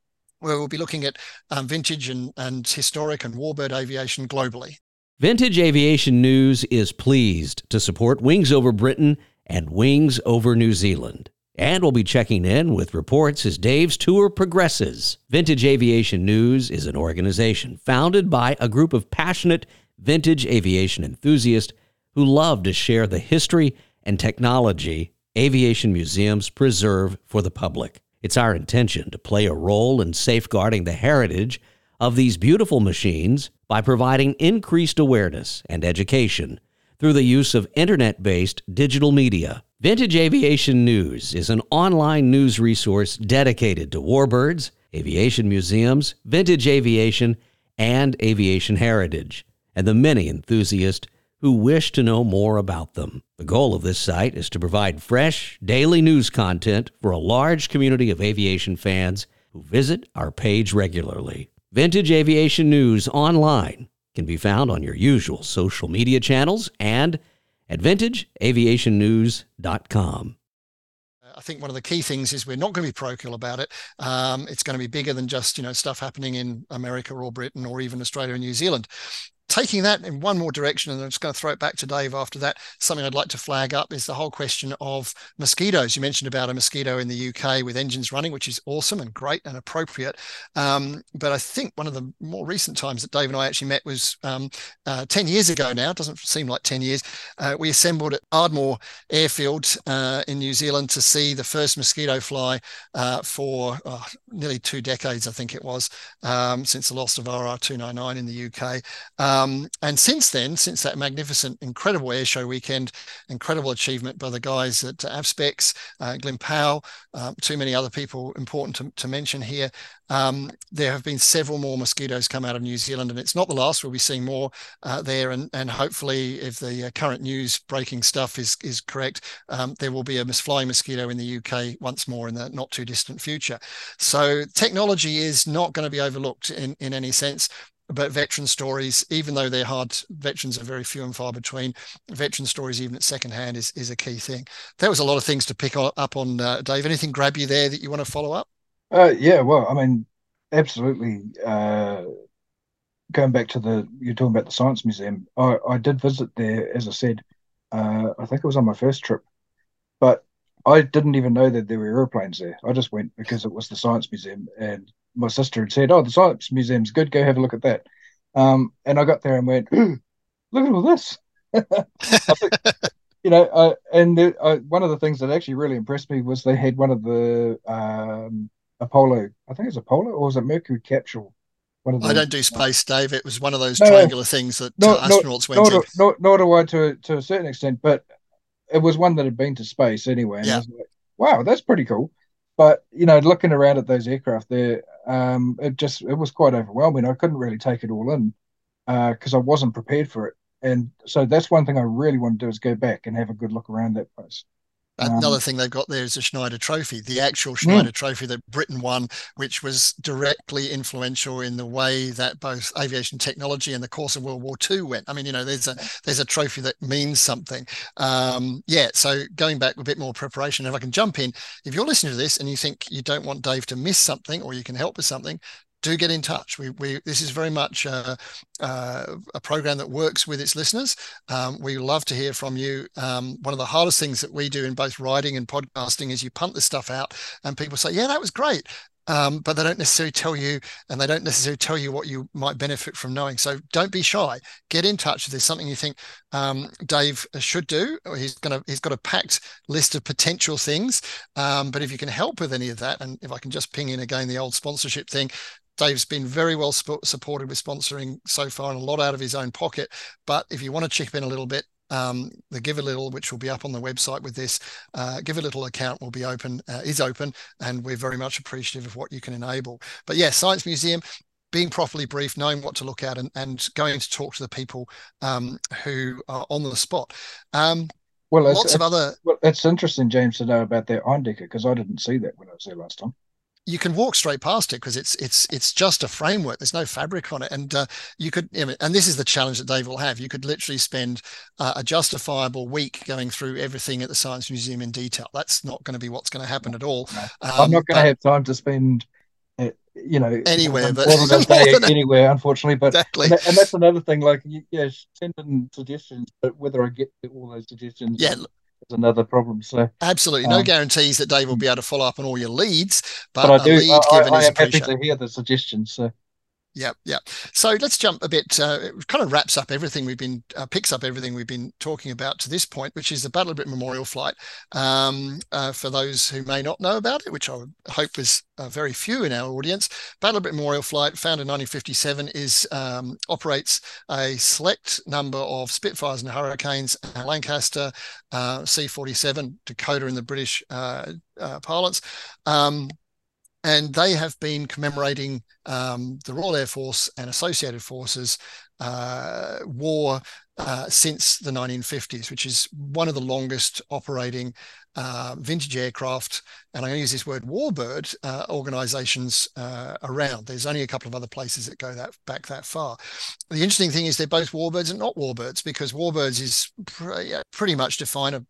where we'll be looking at um, vintage and, and historic and warbird aviation globally. Vintage Aviation News is pleased to support Wings Over Britain and Wings Over New Zealand. And we'll be checking in with reports as Dave's tour progresses. Vintage Aviation News is an organization founded by a group of passionate vintage aviation enthusiasts who love to share the history and technology aviation museums preserve for the public. It's our intention to play a role in safeguarding the heritage of these beautiful machines by providing increased awareness and education through the use of internet based digital media. Vintage Aviation News is an online news resource dedicated to warbirds, aviation museums, vintage aviation, and aviation heritage, and the many enthusiasts who wish to know more about them. The goal of this site is to provide fresh, daily news content for a large community of aviation fans who visit our page regularly. Vintage Aviation News online can be found on your usual social media channels and at vintageaviationnews.com. I think one of the key things is we're not going to be parochial about it. Um, it's going to be bigger than just you know stuff happening in America or Britain or even Australia and New Zealand taking that in one more direction, and I'm just going to throw it back to Dave after that. Something I'd like to flag up is the whole question of mosquitoes. You mentioned about a mosquito in the UK with engines running, which is awesome and great and appropriate. Um, but I think one of the more recent times that Dave and I actually met was um, uh, 10 years ago now. It doesn't seem like 10 years. Uh, we assembled at Ardmore Airfield uh, in New Zealand to see the first mosquito fly uh, for oh, nearly two decades, I think it was, um, since the loss of RR299 in the UK. Um, and since then, since that magnificent, incredible airshow weekend, incredible achievement by the guys at AvSpecs, uh, Glyn Powell, uh, too many other people important to, to mention here. Um, there have been several more mosquitoes come out of New Zealand, and it's not the last. We'll be seeing more uh, there, and and hopefully, if the uh, current news breaking stuff is is correct, um, there will be a flying mosquito in the UK once more in the not too distant future. So technology is not going to be overlooked in in any sense about veteran stories, even though they're hard, veterans are very few and far between. Veteran stories, even at secondhand, is, is a key thing. There was a lot of things to pick up on, uh, Dave. Anything grab you there that you want to follow up? Uh, yeah, well, I mean, absolutely. Uh, going back to the you're talking about the science museum. I, I did visit there, as I said. Uh, I think it was on my first trip, but I didn't even know that there were airplanes there. I just went because it was the science museum, and my sister had said, "Oh, the science museum's good. Go have a look at that." Um, and I got there and went, "Look at all this." you know, uh, and the, uh, one of the things that actually really impressed me was they had one of the um, Apollo, I think it's Apollo, or was it Mercury capsule? One of the, I don't do space, Dave. It was one of those no, triangular things that uh, astronauts went nor, Nor, nor do I to, to a certain extent, but it was one that had been to space anyway. And yeah. I was like, wow, that's pretty cool. But you know, looking around at those aircraft there, um, it just it was quite overwhelming. I couldn't really take it all in because uh, I wasn't prepared for it. And so that's one thing I really want to do is go back and have a good look around that place. Another um, thing they've got there is the Schneider Trophy, the actual Schneider yeah. Trophy that Britain won, which was directly influential in the way that both aviation technology and the course of World War II went. I mean, you know, there's a there's a trophy that means something. Um, yeah. So going back a bit more preparation, if I can jump in, if you're listening to this and you think you don't want Dave to miss something or you can help with something, do get in touch. We, we this is very much uh, a program that works with its listeners. Um, we love to hear from you. Um, one of the hardest things that we do in both writing and podcasting is you punt this stuff out, and people say, "Yeah, that was great." Um, but they don't necessarily tell you, and they don't necessarily tell you what you might benefit from knowing. So don't be shy. Get in touch if there's something you think um, Dave should do. He's gonna he's got a packed list of potential things. Um, but if you can help with any of that, and if I can just ping in again the old sponsorship thing, Dave's been very well sp- supported with sponsoring so far and a lot out of his own pocket. But if you want to chip in a little bit, um, the Give a Little, which will be up on the website with this, uh, Give a Little account will be open, uh, is open, and we're very much appreciative of what you can enable. But yeah, Science Museum, being properly briefed, knowing what to look at, and, and going to talk to the people um, who are on the spot. Um, well, lots of other. Well, it's interesting, James, to know about their Eindecker because I didn't see that when I was there last time you can walk straight past it because it's it's it's just a framework. There's no fabric on it, and uh, you could. and this is the challenge that Dave will have. You could literally spend uh, a justifiable week going through everything at the Science Museum in detail. That's not going to be what's going to happen at all. Um, I'm not going to have time to spend. Uh, you know, anywhere, but anywhere, unfortunately. But exactly. and, and, that's another thing. Like, yeah, send in suggestions, but whether I get all those suggestions, yeah, is another problem. So absolutely no um, guarantees that Dave will be able to follow up on all your leads, but, but I do. I, I, am happy to hear the suggestions. So yeah, yeah. So let's jump a bit. Uh, it kind of wraps up everything we've been uh, picks up everything we've been talking about to this point, which is the Battle of Britain Memorial Flight. Um, uh, for those who may not know about it, which I hope is uh, very few in our audience, Battle of Britain Memorial Flight, founded in 1957, is um, operates a select number of Spitfires and Hurricanes, Lancaster, uh, C-47, Dakota in the British uh, parlance. Um, and they have been commemorating um, the Royal Air Force and associated forces uh, war uh, since the 1950s, which is one of the longest operating uh, vintage aircraft, and I'm going to use this word warbird uh, organizations uh, around. There's only a couple of other places that go that back that far. The interesting thing is they're both warbirds and not warbirds because warbirds is pr- pretty much define a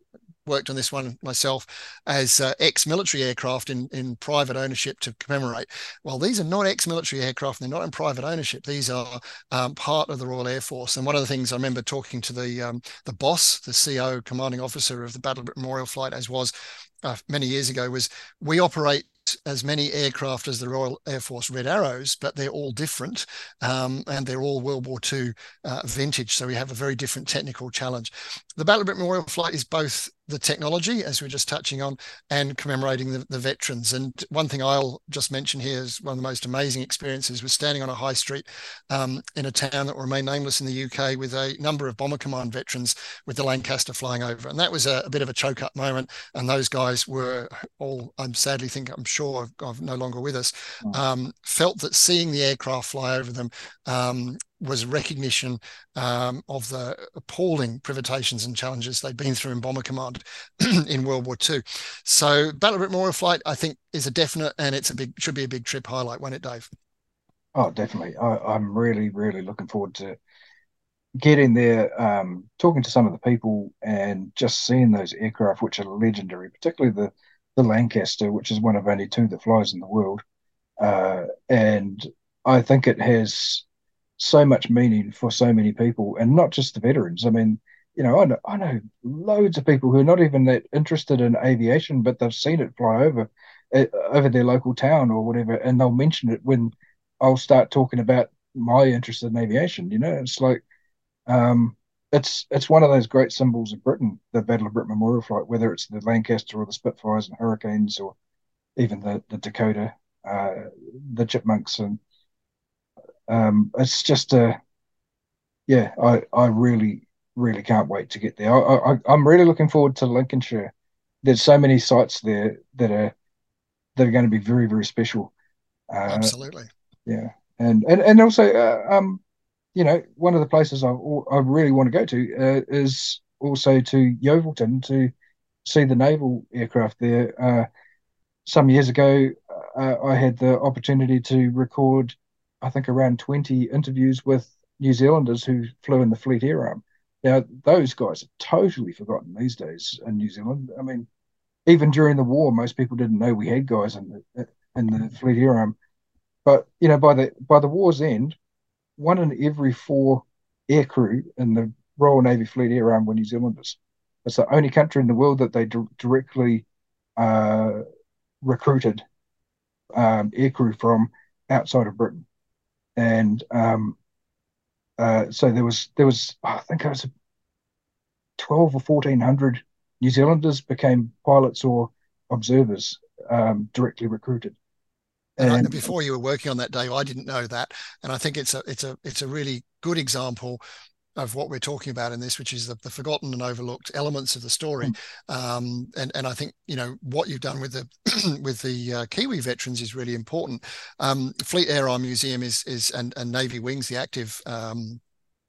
worked on this one myself as uh, ex-military aircraft in, in private ownership to commemorate. Well, these are not ex-military aircraft; they're not in private ownership. These are um, part of the Royal Air Force. And one of the things I remember talking to the um, the boss, the CO, commanding officer of the Battle Memorial Flight, as was uh, many years ago, was we operate as many aircraft as the Royal Air Force Red Arrows, but they're all different um, and they're all World War II uh, vintage. So we have a very different technical challenge. The Battle of Britain Memorial Flight is both the technology, as we are just touching on, and commemorating the, the, veterans. And one thing I'll just mention here is one of the most amazing experiences was standing on a high street um, in a town that will remain nameless in the UK with a number of Bomber Command veterans with the Lancaster flying over. And that was a, a bit of a choke up moment. And those guys were all, I'm sadly think, I'm sure of no longer with us, mm. um, felt that seeing the aircraft fly over them um, was recognition um, of the appalling privations and challenges they'd been through in Bomber Command in World War II. So Battle of Memorial Flight, I think, is a definite, and it's a big should be a big trip highlight, won't it, Dave? Oh, definitely. I, am really, really looking forward to getting there, um, talking to some of the people, and just seeing those aircraft, which are legendary, particularly the the Lancaster, which is one of only two that flies in the world. uh, and I think it has so much meaning for so many people, and not just the veterans. I mean, you know, I know, I know loads of people who are not even that interested in aviation, but they've seen it fly over uh, over their local town or whatever, and they'll mention it when I'll start talking about my interest in aviation. You know, it's like um, it's it's one of those great symbols of Britain, the Battle of Britain Memorial Flight, whether it's the Lancaster or the Spitfires and Hurricanes or even the the Dakota, uh, the Chipmunks, and um, it's just a yeah. I I really really can't wait to get there. I, I, I'm really looking forward to Lincolnshire. There's so many sites there that are that are going to be very very special. Uh, Absolutely. Yeah, and and and also, uh, um, you know, one of the places I I really want to go to uh, is also to Yeovilton to see the naval aircraft there. Uh, some years ago, uh, I had the opportunity to record, I think, around 20 interviews with New Zealanders who flew in the Fleet Air Arm. Now, those guys are totally forgotten these days in New Zealand. I mean, even during the war, most people didn't know we had guys in the in the Fleet Air Arm. But you know, by the by the war's end, one in every four aircrew in the Royal Navy Fleet Air Arm were New Zealanders. It's the only country in the world that they d- directly uh, recruited um, aircrew from outside of Britain, and um, uh, so there was there was I think it was twelve or fourteen hundred New Zealanders became pilots or observers um, directly recruited. And, and before you were working on that, Dave, I didn't know that, and I think it's a it's a it's a really good example of what we're talking about in this, which is the, the forgotten and overlooked elements of the story. Mm. Um, and and I think you know what you've done with the with the uh, Kiwi veterans is really important. Um, Fleet Air Arm Museum is is and, and Navy Wings, the active um,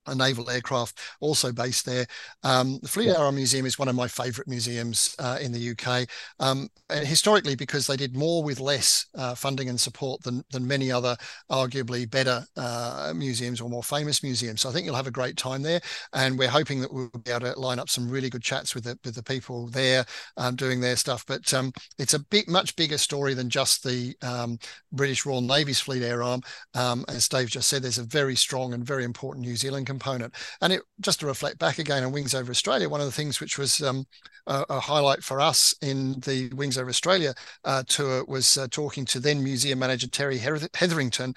a naval aircraft also based there. Um, the Fleet Arm Museum is one of my favourite museums uh, in the UK, um, historically because they did more with less uh, funding and support than than many other arguably better uh, museums or more famous museums. So I think you'll have a great time there, and we're hoping that we'll be able to line up some really good chats with the with the people there um, doing their stuff. But um, it's a bit much bigger story than just the um, British Royal Navy's Fleet Air Arm. Um, as Dave just said, there's a very strong and very important New Zealand component. And it just to reflect back again on Wings Over Australia, one of the things which was um, a, a, highlight for us in the Wings Over Australia uh, tour was uh, talking to then museum manager Terry Hetherington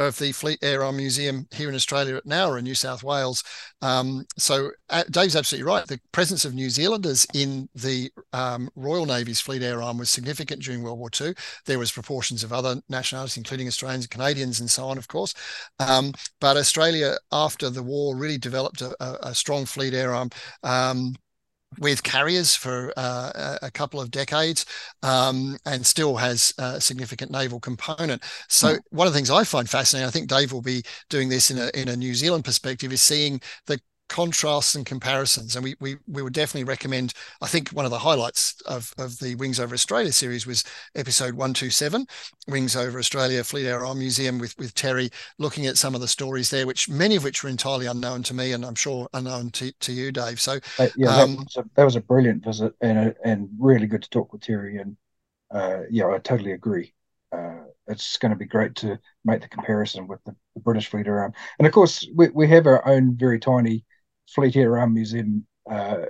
of the Fleet Air Arm Museum here in Australia at Nowra in New South Wales. Um, so uh, Dave's absolutely right. The presence of New Zealanders in the um, Royal Navy's Fleet Air Arm was significant during World War II. There was proportions of other nationalities, including Australians Canadians and so on, of course. Um, but Australia, after the war, really developed a, a, a strong Fleet Air Arm. With carriers for uh, a couple of decades um, and still has a significant naval component. So, mm. one of the things I find fascinating, I think Dave will be doing this in a, in a New Zealand perspective, is seeing the contrasts and comparisons. And we, we, we would definitely recommend, I think one of the highlights of, of the Wings Over Australia series was episode 127, Wings Over Australia Fleet Air Arm Museum with, with Terry, looking at some of the stories there, which many of which were entirely unknown to me and I'm sure unknown to, to you, Dave. So, uh, yeah, um, that, was a, that was a brilliant visit and, a, and really good to talk with Terry. And uh, yeah, I totally agree. Uh, it's going to be great to make the comparison with the, the British Fleet Air Arm. And of course, we, we have our own very tiny Fleet Air Arm Museum uh,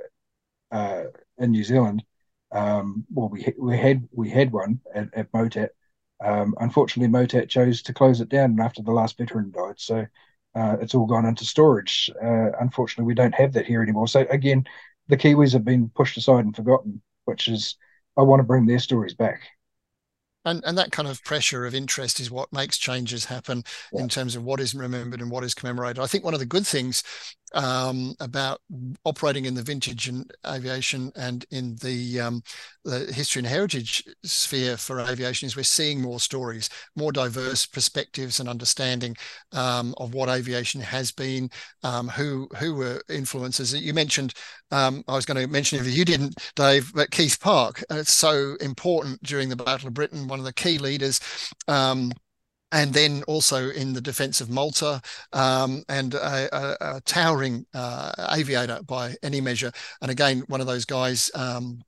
uh, in New Zealand. Um, well, we we had we had one at, at Motat. Um, unfortunately, Motat chose to close it down after the last veteran died. So uh, it's all gone into storage. Uh, unfortunately, we don't have that here anymore. So again, the Kiwis have been pushed aside and forgotten, which is I want to bring their stories back and and that kind of pressure of interest is what makes changes happen yeah. in terms of what is remembered and what is commemorated. I think one of the good things um, about operating in the vintage and aviation and in the, um, the history and heritage sphere for aviation is we're seeing more stories, more diverse perspectives and understanding um, of what aviation has been, um, who who were influences. You mentioned um, I was going to mention if you didn't, Dave, but Keith Park. It's so important during the Battle of Britain. One of the key leaders um, and then also in the defense of Malta, um, and a, a, a towering uh, aviator by any measure. And again, one of those guys. Um,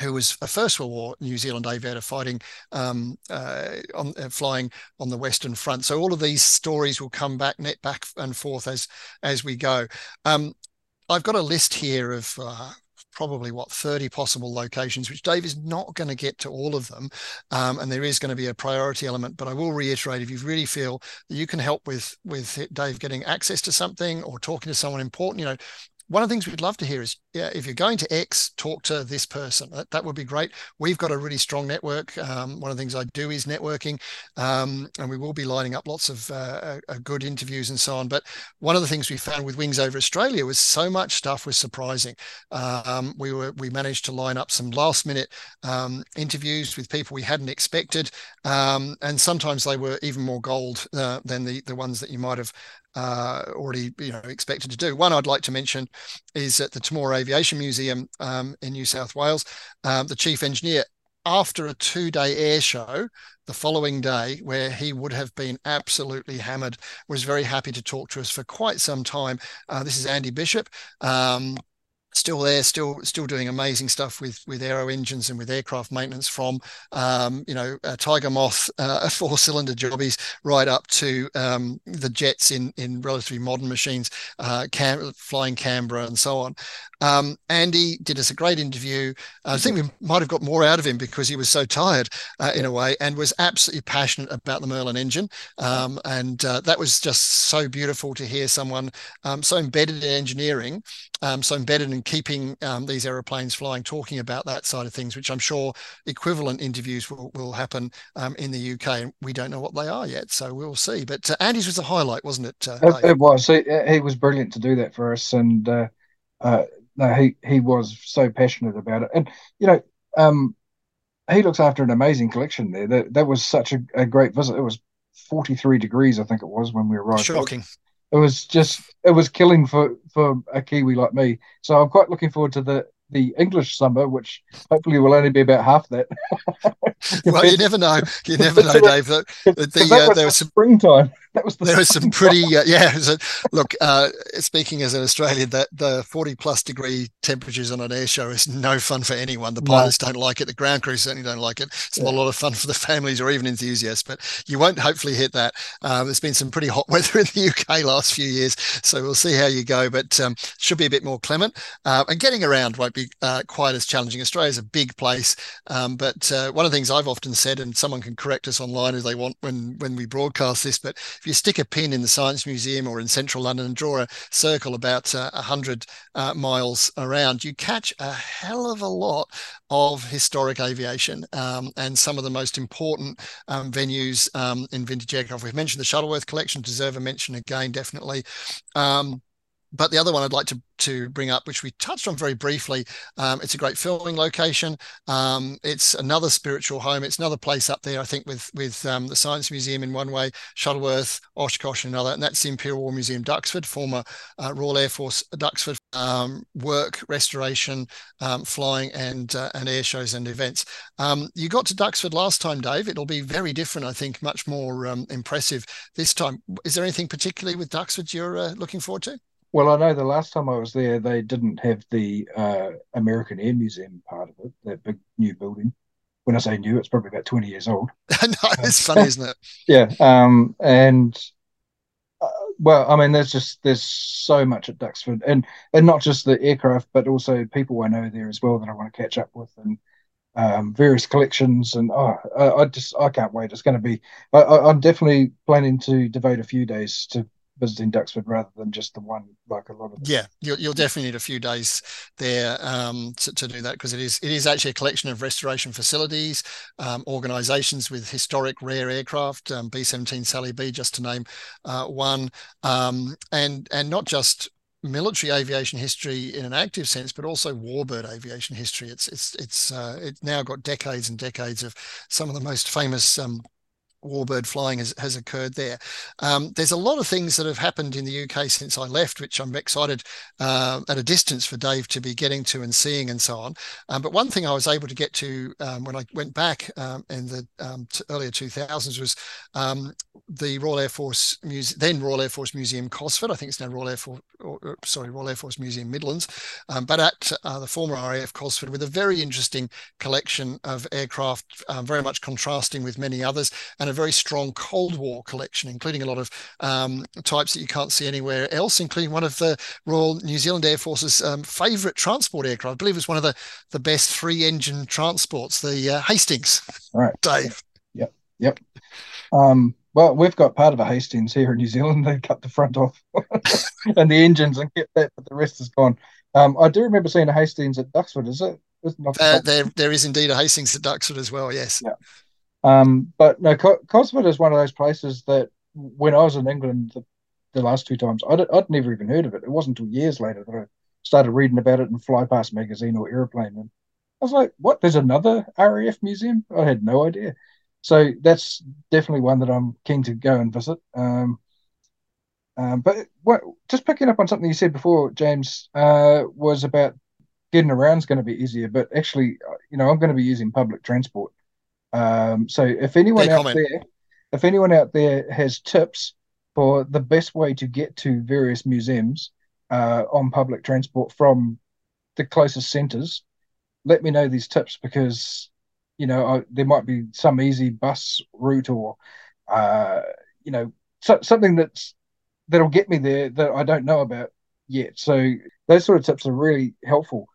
who was a First World War New Zealand aviator fighting um, uh, on uh, flying on the Western Front. So all of these stories will come back net back and forth as as we go. Um, I've got a list here of uh, probably what 30 possible locations, which Dave is not going to get to all of them. Um, and there is going to be a priority element. But I will reiterate if you really feel that you can help with with Dave getting access to something or talking to someone important, you know, one of the things we'd love to hear is yeah, if you're going to X, talk to this person. That, that would be great. We've got a really strong network. Um, one of the things I do is networking, um, and we will be lining up lots of uh, uh, good interviews and so on. But one of the things we found with Wings Over Australia was so much stuff was surprising. Um, we were we managed to line up some last minute um, interviews with people we hadn't expected, um, and sometimes they were even more gold uh, than the the ones that you might have uh, already you know expected to do. One I'd like to mention is at the Temora Aviation Museum um, in New South Wales. Um, the chief engineer, after a two-day air show, the following day, where he would have been absolutely hammered, was very happy to talk to us for quite some time. Uh, this is Andy Bishop. Um, still there, still still doing amazing stuff with with aero engines and with aircraft maintenance from um, you know Tiger Moth uh, four cylinder jobbies right up to um, the jets in in relatively modern machines, uh, cam- flying Canberra and so on. Um, Andy did us a great interview. Uh, I think we might have got more out of him because he was so tired uh, in a way and was absolutely passionate about the Merlin engine. Um, and uh, that was just so beautiful to hear someone um, so embedded in engineering, um, so embedded in keeping um, these aeroplanes flying, talking about that side of things, which I'm sure equivalent interviews will, will happen um, in the UK. We don't know what they are yet, so we'll see. But uh, Andy's was a highlight, wasn't it? Uh, it, it, was. He, he, was brilliant to do that for us. And uh, uh no, he he was so passionate about it, and you know, um, he looks after an amazing collection there. That that was such a, a great visit. It was forty three degrees, I think it was when we arrived. Shocking. It was just it was killing for for a Kiwi like me. So I'm quite looking forward to the the English summer, which hopefully will only be about half that. well, you never know. You never know, Dave. The, the, uh, there was some springtime. That was the there was some pretty uh, yeah. A, look, uh, speaking as an Australian, that the forty plus degree temperatures on an air show is no fun for anyone. The pilots no. don't like it. The ground crew certainly don't like it. It's yeah. not a lot of fun for the families or even enthusiasts. But you won't hopefully hit that. Um, there's been some pretty hot weather in the UK last few years, so we'll see how you go. But um, should be a bit more clement, uh, and getting around won't be uh, quite as challenging. Australia's a big place, um, but uh, one of the things I've often said, and someone can correct us online as they want when when we broadcast this, but if you stick a pin in the Science Museum or in central London and draw a circle about uh, 100 uh, miles around, you catch a hell of a lot of historic aviation um, and some of the most important um, venues um, in vintage aircraft. We've mentioned the Shuttleworth collection, deserve a mention again, definitely. Um, but the other one I'd like to to bring up, which we touched on very briefly, um, it's a great filming location. Um, it's another spiritual home. It's another place up there, I think, with with um, the Science Museum in one way, Shuttleworth, Oshkosh in another, and that's the Imperial War Museum, Duxford, former uh, Royal Air Force Duxford um, work, restoration, um, flying, and uh, and air shows and events. Um, you got to Duxford last time, Dave. It'll be very different, I think, much more impressive this time. Is there anything particularly with Duxford you're uh, looking forward to? Well, I know the last time I was there, they didn't have the uh, American Air Museum part of it, that big new building. When I say new, it's probably about 20 years old. no, it's funny, isn't it? yeah. Um, and uh, well, I mean, there's just there's so much at Duxford, and and not just the aircraft, but also people I know there as well that I want to catch up with, and um, various collections. And oh, I, I, just I can't wait. It's going to be. I, I'm definitely planning to devote a few days to visiting Duxford rather than just the one like a lot of yeah you'll, you'll definitely need a few days there um, to, to, do that because it is it is actually a collection of restoration facilities um, organizations with historic rare aircraft um, b-17 sally b just to name uh, one um, and and not just military aviation history in an active sense, but also warbird aviation history. It's it's it's uh, it's now got decades and decades of some of the most famous um, warbird flying has, has occurred there. Um, there's a lot of things that have happened in the UK since I left, which I'm excited uh, at a distance for Dave to be getting to and seeing and so on. Um, but one thing I was able to get to um, when I went back um, in the um, earlier 2000s was the Royal Air Force Museum, then Royal Air Force Museum Cosford. I think it's now Royal Air Force, or, sorry, Royal Air Force Museum Midlands, but at uh, the former RAF Cosford with a very interesting collection of aircraft, very much contrasting with many others, and a very strong Cold War collection, including a lot of um, types that you can't see anywhere else, including one of the Royal New Zealand Air Force's um, favourite transport aircraft. I believe it was one of the, the best three engine transports, the uh, Hastings. Right. Dave. Yep. Yep. Um, well, we've got part of a Hastings here in New Zealand. They cut the front off and the engines and kept that, but the rest is gone. Um, I do remember seeing a Hastings at Duxford. Is it? Uh, there, there is indeed a Hastings at Duxford as well. Yes. Yeah. Um, but no, Cosford is one of those places that when I was in England the, the last two times, I'd, I'd never even heard of it. It wasn't until years later that I started reading about it in Fly Past magazine or Aeroplane, and I was like, "What? There's another RAF museum? I had no idea." So that's definitely one that I'm keen to go and visit. Um, um, but what, just picking up on something you said before, James, uh, was about getting around is going to be easier. But actually, uh, you know, I'm going to be using public transport um, so if anyone out there, if anyone out there has tips for the best way to get to various museums uh, on public transport from the closest centres, let me know these tips because you know I, there might be some easy bus route or uh, you know so, something that's that'll get me there that I don't know about yet. So those sort of tips are really helpful.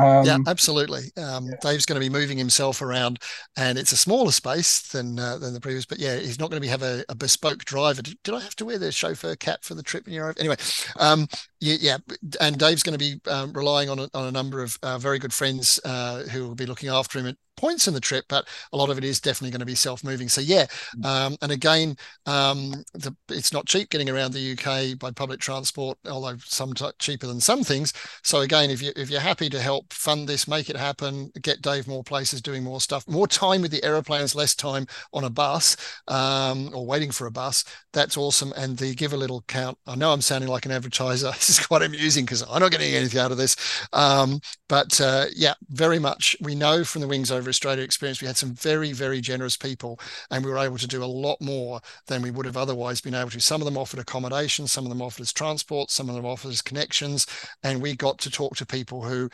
Um, yeah, absolutely. Um, yeah. Dave's going to be moving himself around, and it's a smaller space than uh, than the previous. But yeah, he's not going to be have a, a bespoke driver. Did, did, I have to wear the chauffeur cap for the trip in Europe? Anyway, um, yeah, yeah, and Dave's going to be um, relying on a, on a number of uh, very good friends uh, who will be looking after him at points in the trip, but a lot of it is definitely going to be self-moving. So yeah, mm. um, and again, um, the, it's not cheap getting around the UK by public transport, although some t- cheaper than some things. So again, if you if you're happy to help fund this, make it happen, get Dave more places, doing more stuff, more time with the aeroplanes, less time on a bus um, or waiting for a bus. That's awesome. And the give a little count. I know I'm sounding like an advertiser. This is quite amusing because I'm not getting anything out of this. Um, but uh, yeah, very much. We know from the Wings Over Australia experience, we had some very, very generous people, and we were able to do a lot more than we would have otherwise been able to. Some of them offered accommodation, some of them offered us transport, some of them offered us connections, and we got to talk to people who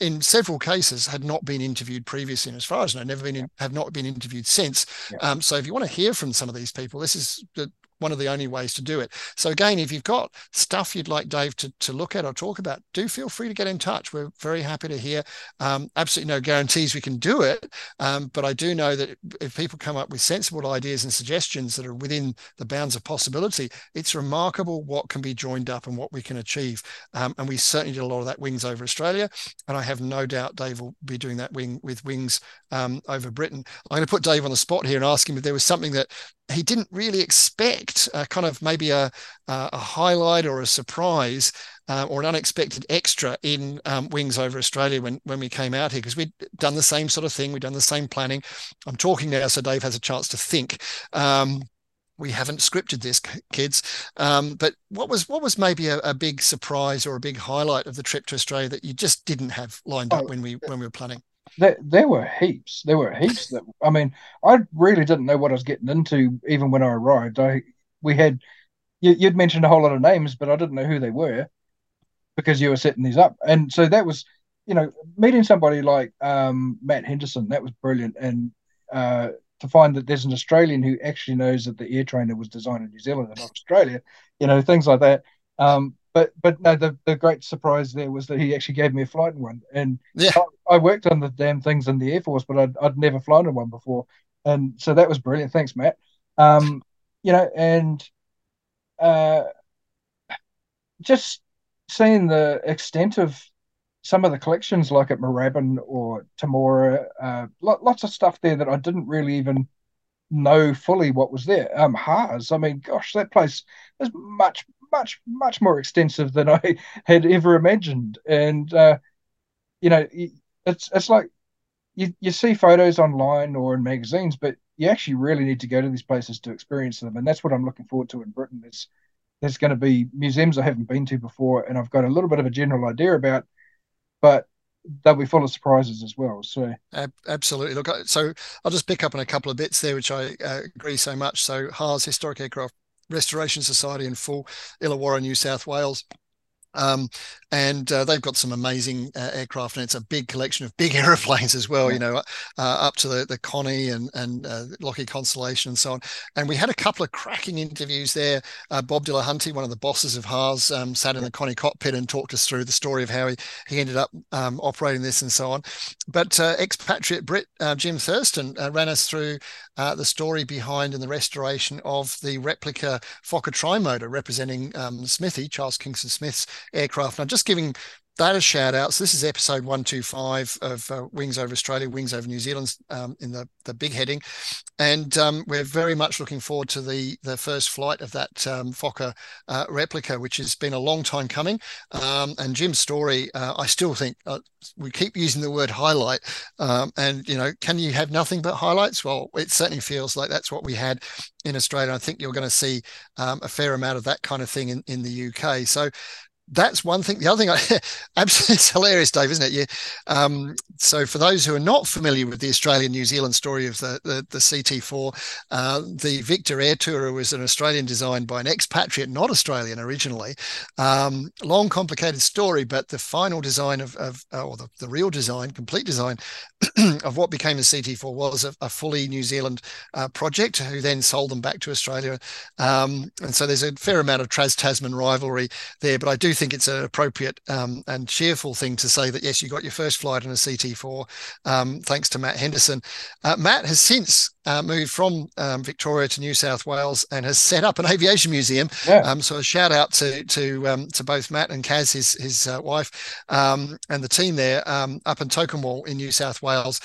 in several cases had not been interviewed previously, and as far as I know, never been in, have not been interviewed since. Yeah. Um, so if you want to hear from some of these people, this is the one of the only ways to do it. So again, if you've got stuff you'd like Dave to, to look at or talk about, do feel free to get in touch. We're very happy to hear. Um, absolutely no guarantees we can do it, um, but I do know that if people come up with sensible ideas and suggestions that are within the bounds of possibility, it's remarkable what can be joined up and what we can achieve. Um, and we certainly did a lot of that Wings over Australia, and I have no doubt Dave will be doing that wing with Wings um, over Britain. I'm going to put Dave on the spot here and ask him if there was something that he didn't really expect uh, kind of maybe a, a highlight or a surprise uh, or an unexpected extra in um, Wings over Australia when, when we came out here because we'd done the same sort of thing. We'd done the same planning. I'm talking now, so Dave has a chance to think. Um, we haven't scripted this, kids. Um, but what was what was maybe a, a, big surprise or a big highlight of the trip to Australia that you just didn't have lined up oh, when we when we were planning? There, there were heaps. There were heaps that I mean, I really didn't know what I was getting into even when I arrived. I we had you, would mentioned a whole lot of names, but I didn't know who they were because you were setting these up, and so that was you know meeting somebody like um, Matt Henderson that was brilliant, and uh, to find that there's an Australian who actually knows that the air trainer was designed in New Zealand and not Australia, you know things like that. Um, but but no, the, the great surprise there was that he actually gave me a flight in one. And yeah, I, I, worked on the damn things in the Air Force, but I'd, I'd never flown in one before, and so that was brilliant. Thanks, Matt. Um, you know, and uh, just seeing the extent of some of the collections, like at Moorabbin or Temora, uh, lots of stuff there that I didn't really even know fully what was there. Um, HARS, I mean, gosh, that place is much much much more extensive than I had ever imagined. And uh, you know, it's it's like you you see photos online or in magazines, but you actually really need to go to these places to experience them, and that's what I'm looking forward to in Britain. There's there's going to be museums I haven't been to before, and I've got a little bit of a general idea about, but they'll be full of surprises as well. So absolutely. Look, so I'll just pick up on a couple of bits there, which I uh, agree so much. So HARS Historic Aircraft Restoration Society in full, Illawarra, New South Wales. Um, and uh, they've got some amazing uh, aircraft, and it's a big collection of big aeroplanes as well. Yeah. You know, uh, up to the the Connie and and uh, Lockheed Constellation and so on. And we had a couple of cracking interviews there. Uh, Bob De La Hunty, one of the bosses of HARS, um, sat in the Connie cockpit and talked us through the story of how he he ended up um, operating this and so on. But uh, expatriate Brit Jim Thurston ran us through the story behind and the restoration of the replica Fokker trimotor representing um, Smithy, Charles Kingsford Smith's aircraft. Now, just giving that a shout out. So this is episode 125 of uh, Wings Over Australia, Wings Over New Zealand um, in the, the big heading. And um, we're very much looking forward to the, the first flight of that um, Fokker uh, replica, which has been a long time coming. Um, and Jim's story, uh, I still think uh, we keep using the word highlight. Um, and, you know, can you have nothing but highlights? Well, it certainly feels like that's what we had in Australia. I think you're going to see um, a fair amount of that kind of thing in, in the UK. So that's one thing. The other thing, absolutely, it's hilarious, Dave, isn't it? Yeah. Um, so, for those who are not familiar with the Australian New Zealand story of the the, the CT4, uh, the Victa Airtourer was an Australian design by an expatriate, not Australian originally. Um, long, complicated story, but the final design of, of uh, or the, the real design, complete design of what became the CT4 was a, a fully New Zealand uh, project, who then sold them back to Australia. Um, and so, there's a fair amount of Trans Tasman rivalry there, but I do think it's an appropriate um, and cheerful thing to say that yes, you got your first flight on a CT4 um, thanks to Matt Henderson. Uh, Matt has since uh, moved from um, Victoria to New South Wales and has set up an aviation museum. Yeah. Um, so a shout out to to um, to both Matt and Kaz, his his uh, wife, um, and the team there up in Tocumwal in New South Wales.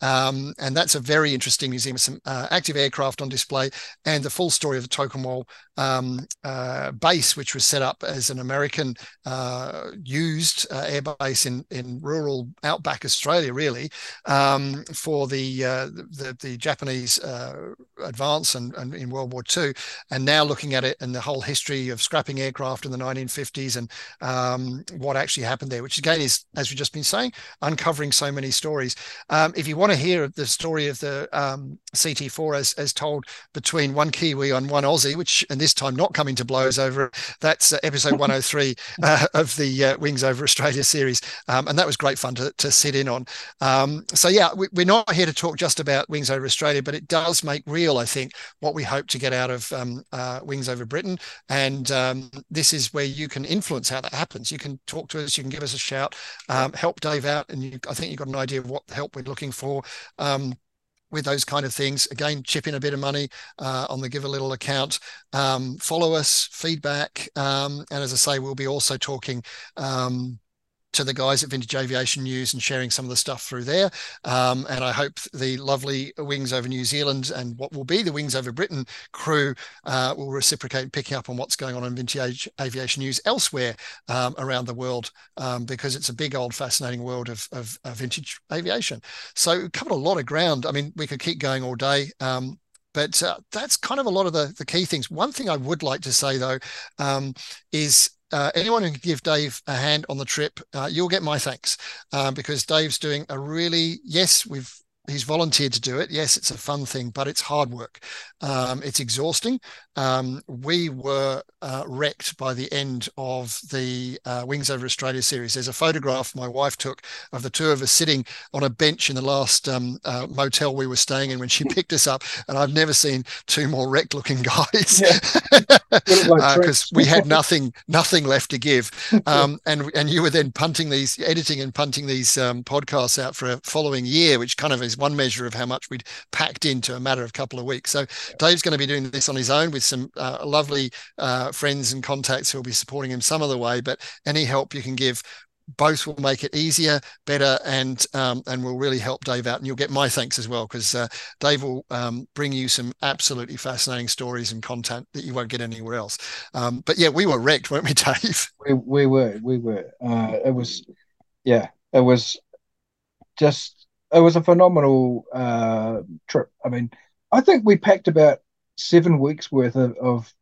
Um, and that's a very interesting museum. Some uh, active aircraft on display and the full story of the Tocumwal um, uh, base, which was set up as an American uh, used uh, air base in, in rural outback Australia, really, um, for the, uh, the, the Japanese uh, advance and, and, in World War II. And now looking at it and the whole history of scrapping aircraft in the 1950s and um, what actually happened there, which again is, as we've just been saying, uncovering so many stories. Um, if you want want to hear the story of the um, CT4 as, as told between one Kiwi and one Aussie, which and this time not coming to blows over. That's uh, episode 103 uh, of the uh, Wings Over Australia series, um, and that was great fun to, to sit in on. Um, so yeah, we, are not here to talk just about Wings Over Australia, but it does make real, I think, what we hope to get out of um, uh, Wings Over Britain, and um, this is where you can influence how that happens. You can talk to us, you can give us a shout, um, help Dave out, and you, I think you've got an idea of what help we're looking for um, with those kind of things. Again, chip in a bit of money uh, on the Give a Little account. Um, follow us, feedback, um, and as I say, we'll be also talking um, to the guys at Vintage Aviation News and sharing some of the stuff through there. Um, and I hope the lovely Wings Over New Zealand and what will be the Wings Over Britain crew uh, will reciprocate picking up on what's going on in Vintage Aviation News elsewhere um, around the world um, because it's a big, old, fascinating world of, of, of, vintage aviation. So covered a lot of ground. I mean, we could keep going all day. Um, but uh, that's kind of a lot of the, the key things. One thing I would like to say, though, um, is uh, anyone who can give Dave a hand on the trip, uh, you'll get my thanks uh, because Dave's doing a really yes. We've he's volunteered to do it. Yes, it's a fun thing, but it's hard work. Um, it's exhausting. Um, we were uh, wrecked by the end of the uh, Wings Over Australia series. There's a photograph my wife took of the two of us sitting on a bench in the last um, uh, motel we were staying in when she picked us up, and I've never seen two more wrecked-looking guys because uh, we had nothing, nothing left to give. Um, and and you were then punting these, editing and punting these um, podcasts out for a following year, which kind of is one measure of how much we'd packed into a matter of a couple of weeks. So Dave's going to be doing this on his own with some uh, lovely uh, friends and contacts who will be supporting him some of the way. But any help you can give both will make it easier, better, and um, and will really help Dave out. And you'll get my thanks as well because uh, Dave will um, bring you some absolutely fascinating stories and content that you won't get anywhere else. Um, but yeah, we were wrecked, weren't we, Dave? We, we were, we were. Uh, it was, yeah, it was just it was a phenomenal uh, trip. I mean, I think we packed about seven weeks worth of, of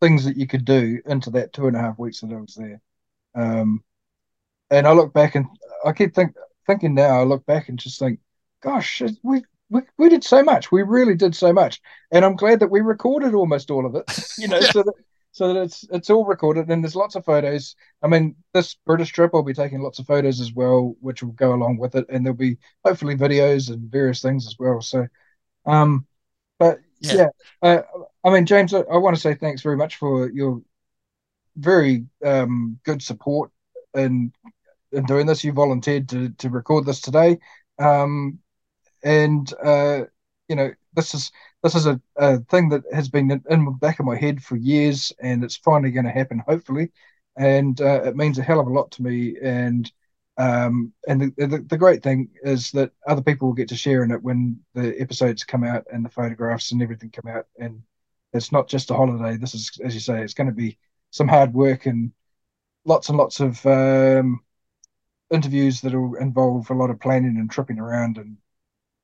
things that you could do into that two and a half weeks that I was there. Um, and I look back and I keep think, thinking now, I look back and just think, gosh, we, we, we did so much. We really did so much. And I'm glad that we recorded almost all of it, you know, yeah. so that, so that it's it's all recorded and there's lots of photos. I mean, this British trip, I'll be taking lots of photos as well, which will go along with it, and there'll be hopefully videos and various things as well. So, um, but yeah, yeah uh, I mean, James, I, I, want to say thanks very much for your very um, good support in in doing this. You volunteered to to record this today, um, and uh, you know, this is this is a, a thing that has been in, the back of my head for years, and it's finally going to happen, hopefully. And uh, it means a hell of a lot to me. And um, and the, the, the great thing is that other people will get to share in it when the episodes come out and the photographs and everything come out. And it's not just a holiday. This is, as you say, it's going to be some hard work and lots and lots of um, interviews that will involve a lot of planning and tripping around and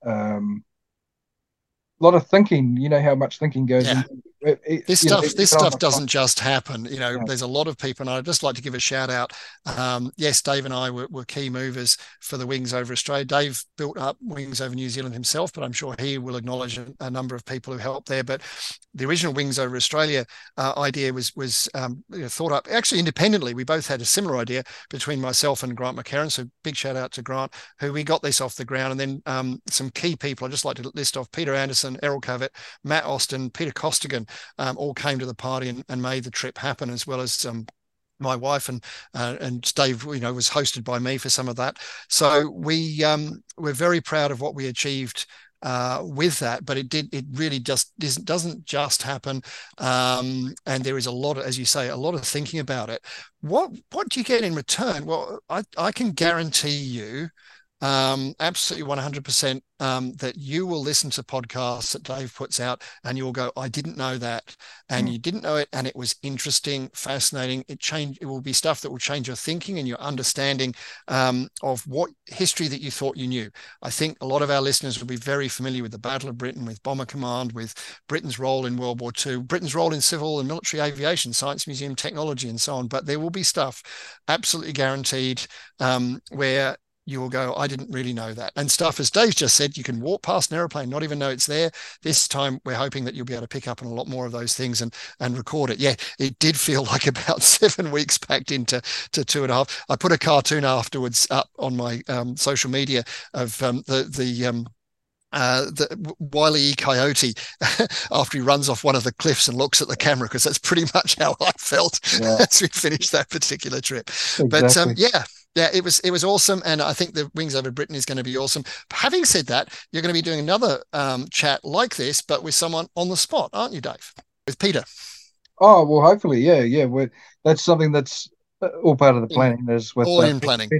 um, lot of thinking. You know how much thinking goes yeah. into it, it, this stuff know, this stuff doesn't just happen you know yeah. there's a lot of people and i'd just like to give a shout out. Um, yes dave and i were, were, key movers for the wings over australia. Dave built up wings over new zealand himself but i'm sure he will acknowledge a, a number of people who helped there. But the original wings over australia uh, idea was was um, you know, thought up actually independently. We both had a similar idea between myself and grant mccarran so big shout out to grant who we got this off the ground. And then um, some key people i'd just like to list off peter anderson errol covett matt austin peter costigan um, all came to the party and, and, made the trip happen, as well as um, my wife and uh, and Dave, you know, was hosted by me for some of that. So we um, we're very proud of what we achieved uh, with that, but it did it really just doesn't doesn't just happen, um, and there is a lot of, as you say, a lot of thinking about it. What what do you get in return? Well, I I can guarantee you um, absolutely 100% um, that you will listen to podcasts that Dave puts out and you'll go, I didn't know that. And mm. you didn't know it. And it was interesting, fascinating. It changed, it will be stuff that will change your thinking and your understanding um, of what history that you thought you knew. I think a lot of our listeners will be very familiar with the Battle of Britain, with Bomber Command, with Britain's role in World War II, Britain's role in civil and military aviation, science museum technology, and so on. But there will be stuff absolutely guaranteed um, where you will go, I didn't really know that. And stuff, as Dave just said, you can walk past an aeroplane, not even know it's there. This time, we're hoping that you'll be able to pick up on a lot more of those things and and record it. Yeah, it did feel like about seven weeks packed into to two and a half. I put a cartoon afterwards up on my um, social media of um, the the um, uh, the Wile E. Coyote after he runs off one of the cliffs and looks at the camera because that's pretty much how I felt yeah. as we finished that particular trip. Exactly. But um, yeah, yeah, it was it was awesome, and I think the Wings Over Britain is going to be awesome. Having said that, you're going to be doing another um, chat like this, but with someone on the spot, aren't you, Dave? With Peter. Oh well, hopefully, yeah, yeah. We're, that's something that's uh, all part of the planning. There's with all uh, in planning.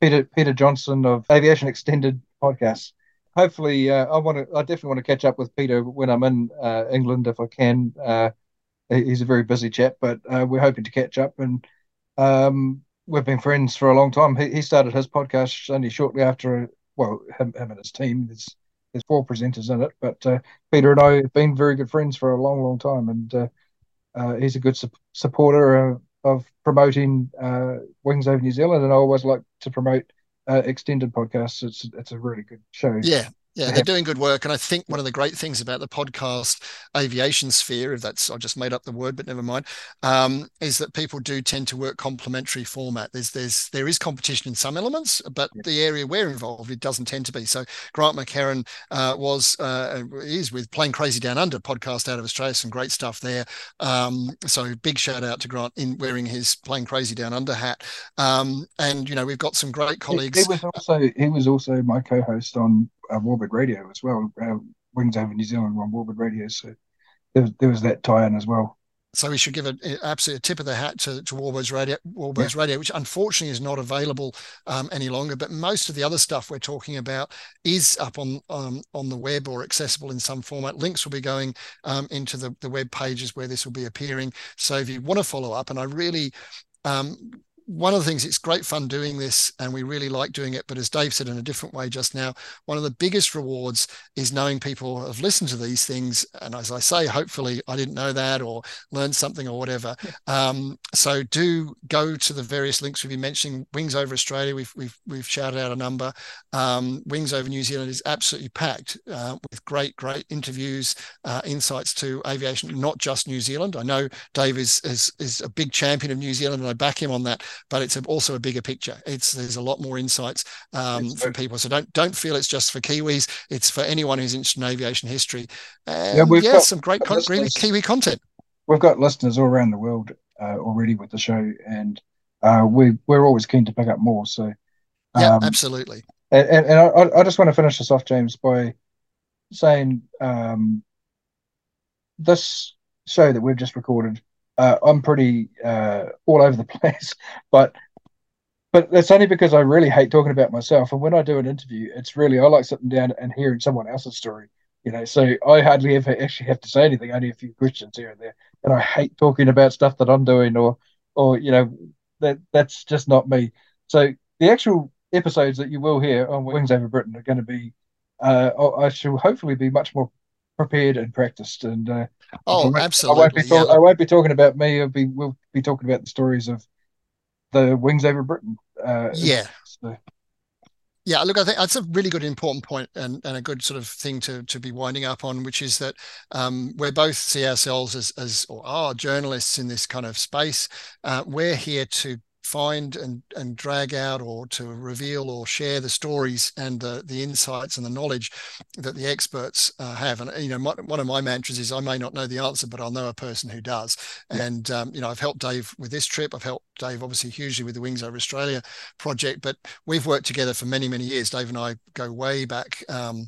Peter Peter Johnson of Aviation Extended podcast. Hopefully, uh, I want to. I definitely want to catch up with Peter when I'm in uh, England if I can. Uh, he's a very busy chap, but uh, we're hoping to catch up and um, we've been friends for a long time. He, he started his podcast only shortly after, well, him, him and his team. There's there's four presenters in it, but uh, Peter and I have been very good friends for a long, long time, and uh, uh, he's a good su- supporter of promoting uh, Wings Over New Zealand, and I always like to promote uh, extended podcasts. It's it's a really good show. Yeah, yeah, they're doing good work. And I think one of the great things about the podcast aviation sphere, if that's, I just made up the word, but never mind, um, is that people do tend to work complementary format. There's, there's, there is competition in some elements, but the area we're involved, it doesn't tend to be. So Grant McCarran uh, was, uh, is with Plane Crazy Down Under podcast out of Australia, some great stuff there. Um, so big shout out to Grant in wearing his Plane Crazy Down Under hat. Um, and, you know, we've got some great colleagues. He, he was also, he was also my co-host on uh, Warbird Radio as well. Uh, Wings over New Zealand on Warbird Radio, so there, there was that tie-in as well. So we should give an absolute tip of the hat to, to Warbird's Radio, Warbird's yeah. Radio, which unfortunately is not available um, any longer. But most of the other stuff we're talking about is up on um, on the web or accessible in some format. Links will be going um, into the, the web pages where this will be appearing. So if you want to follow up, and I really um, one of the things it's great fun doing this and we really like doing it but as dave said in a different way just now one of the biggest rewards is knowing people have listened to these things. And as i say hopefully i didn't know that or learned something or whatever. Yeah. um, so do go to the various links we've been mentioning. Wings over australia we've we've, we've shouted out a number. Um, wings over new zealand is absolutely packed uh, with great great interviews uh, insights to aviation not just new zealand. I know dave is, is is a big champion of new zealand and i back him on that but it's also a bigger picture. It's there's a lot more insights um, from people. So don't don't feel it's just for Kiwis. It's for anyone who's interested in aviation history. And yeah, we've yeah, got some great con- really Kiwi content. We've got listeners all around the world uh, already with the show, and uh, we we're always keen to pick up more. So um, yeah, absolutely. And, and, and I, I, just want to finish this off, James, by saying um, this show that we've just recorded uh, I'm pretty uh, all over the place, but but that's only because I really hate talking about myself. And when I do an interview, it's really I like sitting down and hearing someone else's story. You know, so I hardly ever actually have to say anything. Only a few questions here and there, and I hate talking about stuff that I'm doing or or you know that that's just not me. So the actual episodes that you will hear on Wings Over Britain are going to be, uh, I shall hopefully be much more prepared and practiced. And uh, oh, I absolutely, I won't, be talk- yeah. I won't be talking about me. I'll be we'll be talking about the stories of the wings over Britain. Uh, yeah. So. Yeah, look, I think that's a really good important point and, and a good sort of thing to, to be winding up on, which is that um, we both see ourselves as, as or are journalists in this kind of space. Uh, we're here to find and, and drag out or to reveal or share the stories and the, the insights and the knowledge that the experts uh, have. And, you know, my, one of my mantras is I may not know the answer, but I'll know a person who does. Yeah. And, um, you know, I've helped Dave with this trip. I've helped Dave obviously hugely with the Wings Over Australia project, but we've worked together for many, many years. Dave and I go way back um,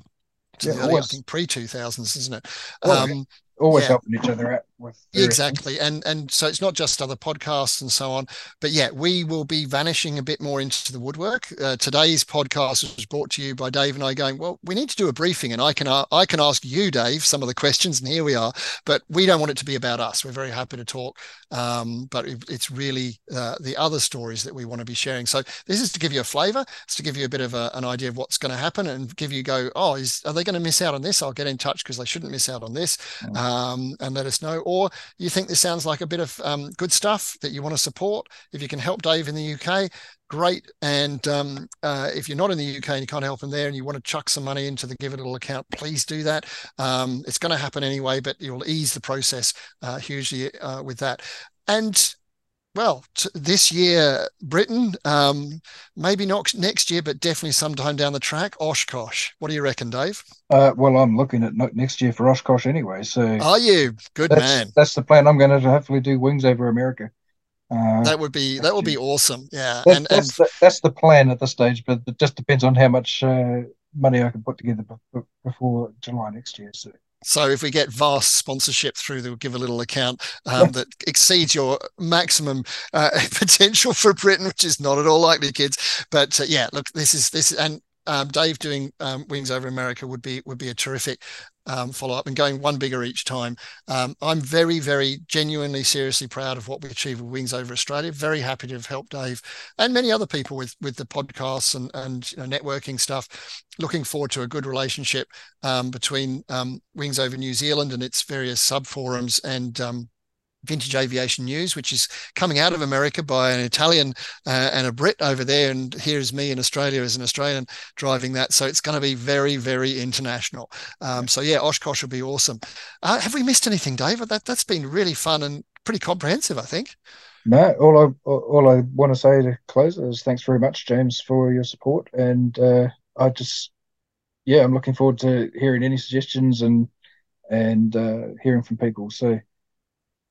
to yeah, the early, I think pre 2000s, isn't it? Um, always yeah. helping each other out with exactly. and and so it's not just other podcasts and so on but yeah we will be vanishing a bit more into the woodwork. Uh, today's podcast was brought to you by dave and i going well we need to do a briefing and i can uh, i can ask you dave some of the questions and here we are. But we don't want it to be about us. We're very happy to talk. Um, but it, it's really uh, the other stories that we want to be sharing. So this is to give you a flavor. It's to give you a bit of a, an idea of what's going to happen and give you go oh is are they going to miss out on this? I'll get in touch because they shouldn't miss out on this. Mm. um, and let us know or you think this sounds like a bit of um, good stuff that you want to support, if you can help Dave in the UK, great. And um, uh, if you're not in the UK and you can't help him there and you want to chuck some money into the Give a Little account, please do that. Um, it's going to happen anyway, but you'll ease the process uh, hugely uh, with that. And well, t- this year, Britain, um, maybe not next year, but definitely sometime down the track, Oshkosh. What do you reckon, Dave? Uh, well, I'm looking at next year for Oshkosh anyway. So, are you good that's, man? That's the plan. I'm going to hopefully do Wings over America. Uh, that would be that would be awesome. Yeah, that's, and, that's. The, that's the plan at this stage, but it just depends on how much uh, money I can put together before July next year. So. So if we get vast sponsorship through the Give a Little account um, that exceeds your maximum uh, potential for Britain, which is not at all likely, kids. But uh, yeah, look, this is this, and um, Dave doing um, Wings Over America would be would be a terrific um, follow up and going one bigger each time. Um, I'm very, very genuinely, seriously proud of what we achieved with Wings Over Australia. Very happy to have helped Dave and many other people with with the podcasts and and you know, networking stuff. Looking forward to a good relationship um, between um, Wings Over New Zealand and its various sub forums and Vintage Aviation News, which is coming out of America by an Italian uh, and a Brit over there. And here's me in Australia as an Australian driving that. So it's going to be very, very international. Um, so yeah, Oshkosh will be awesome. Uh, have we missed anything, David? That, that's been really fun and pretty comprehensive, I think. No, all I all I want to say to close is thanks very much, James, for your support, and uh, I just yeah, I'm looking forward to hearing any suggestions and and uh, hearing from people. So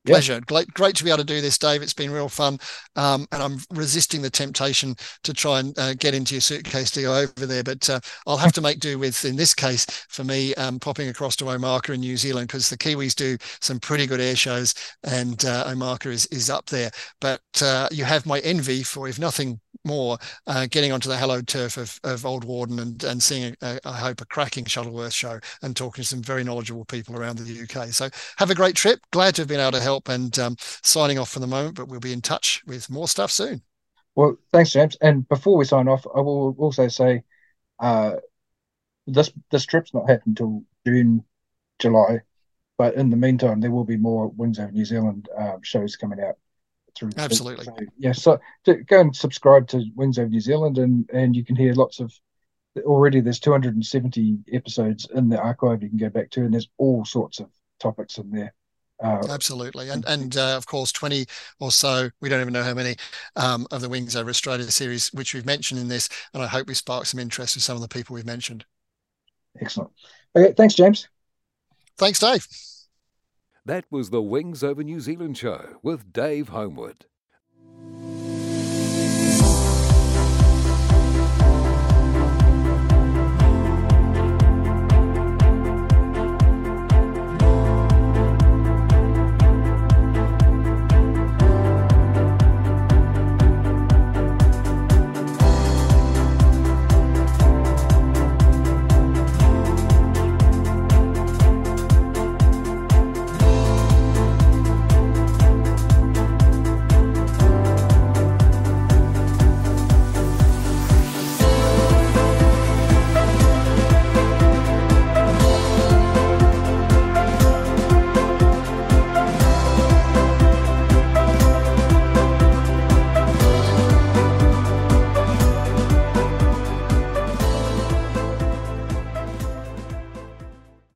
pleasure. Yeah. Great, great to be able to do this, Dave. It's been real fun, um, and I'm resisting the temptation to try and uh, get into your suitcase to go over there. But uh, I'll have to make do with, in this case, for me, um, popping across to Omaka in New Zealand because the Kiwis do some pretty good air shows, and uh, Omaka is is up there. But uh, you have my envy for, if nothing more, uh, getting onto the hallowed turf of, of Old Warden and and seeing, a, I hope, a cracking Shuttleworth show and talking to some very knowledgeable people around the UK. So have a great trip. Glad to have been able to help and um, signing off for the moment, but we'll be in touch with more stuff soon. Well, thanks, James. And before we sign off, I will also say uh, this this trip's not happening until June, July, but in the meantime, there will be more Wings Over New Zealand um, shows coming out Absolutely. So, yeah, so to go and subscribe to Wings Over New Zealand, and and you can hear lots of. Already, there's 270 episodes in the archive you can go back to, and there's all sorts of topics in there. Uh, Absolutely, and and uh, of course, twenty or so. We don't even know how many um, of the Wings Over Australia series, which we've mentioned in this, and I hope we spark some interest with some of the people we've mentioned. Excellent. Okay, thanks, James. Thanks, Dave. That was the Wings Over New Zealand show with Dave Homewood.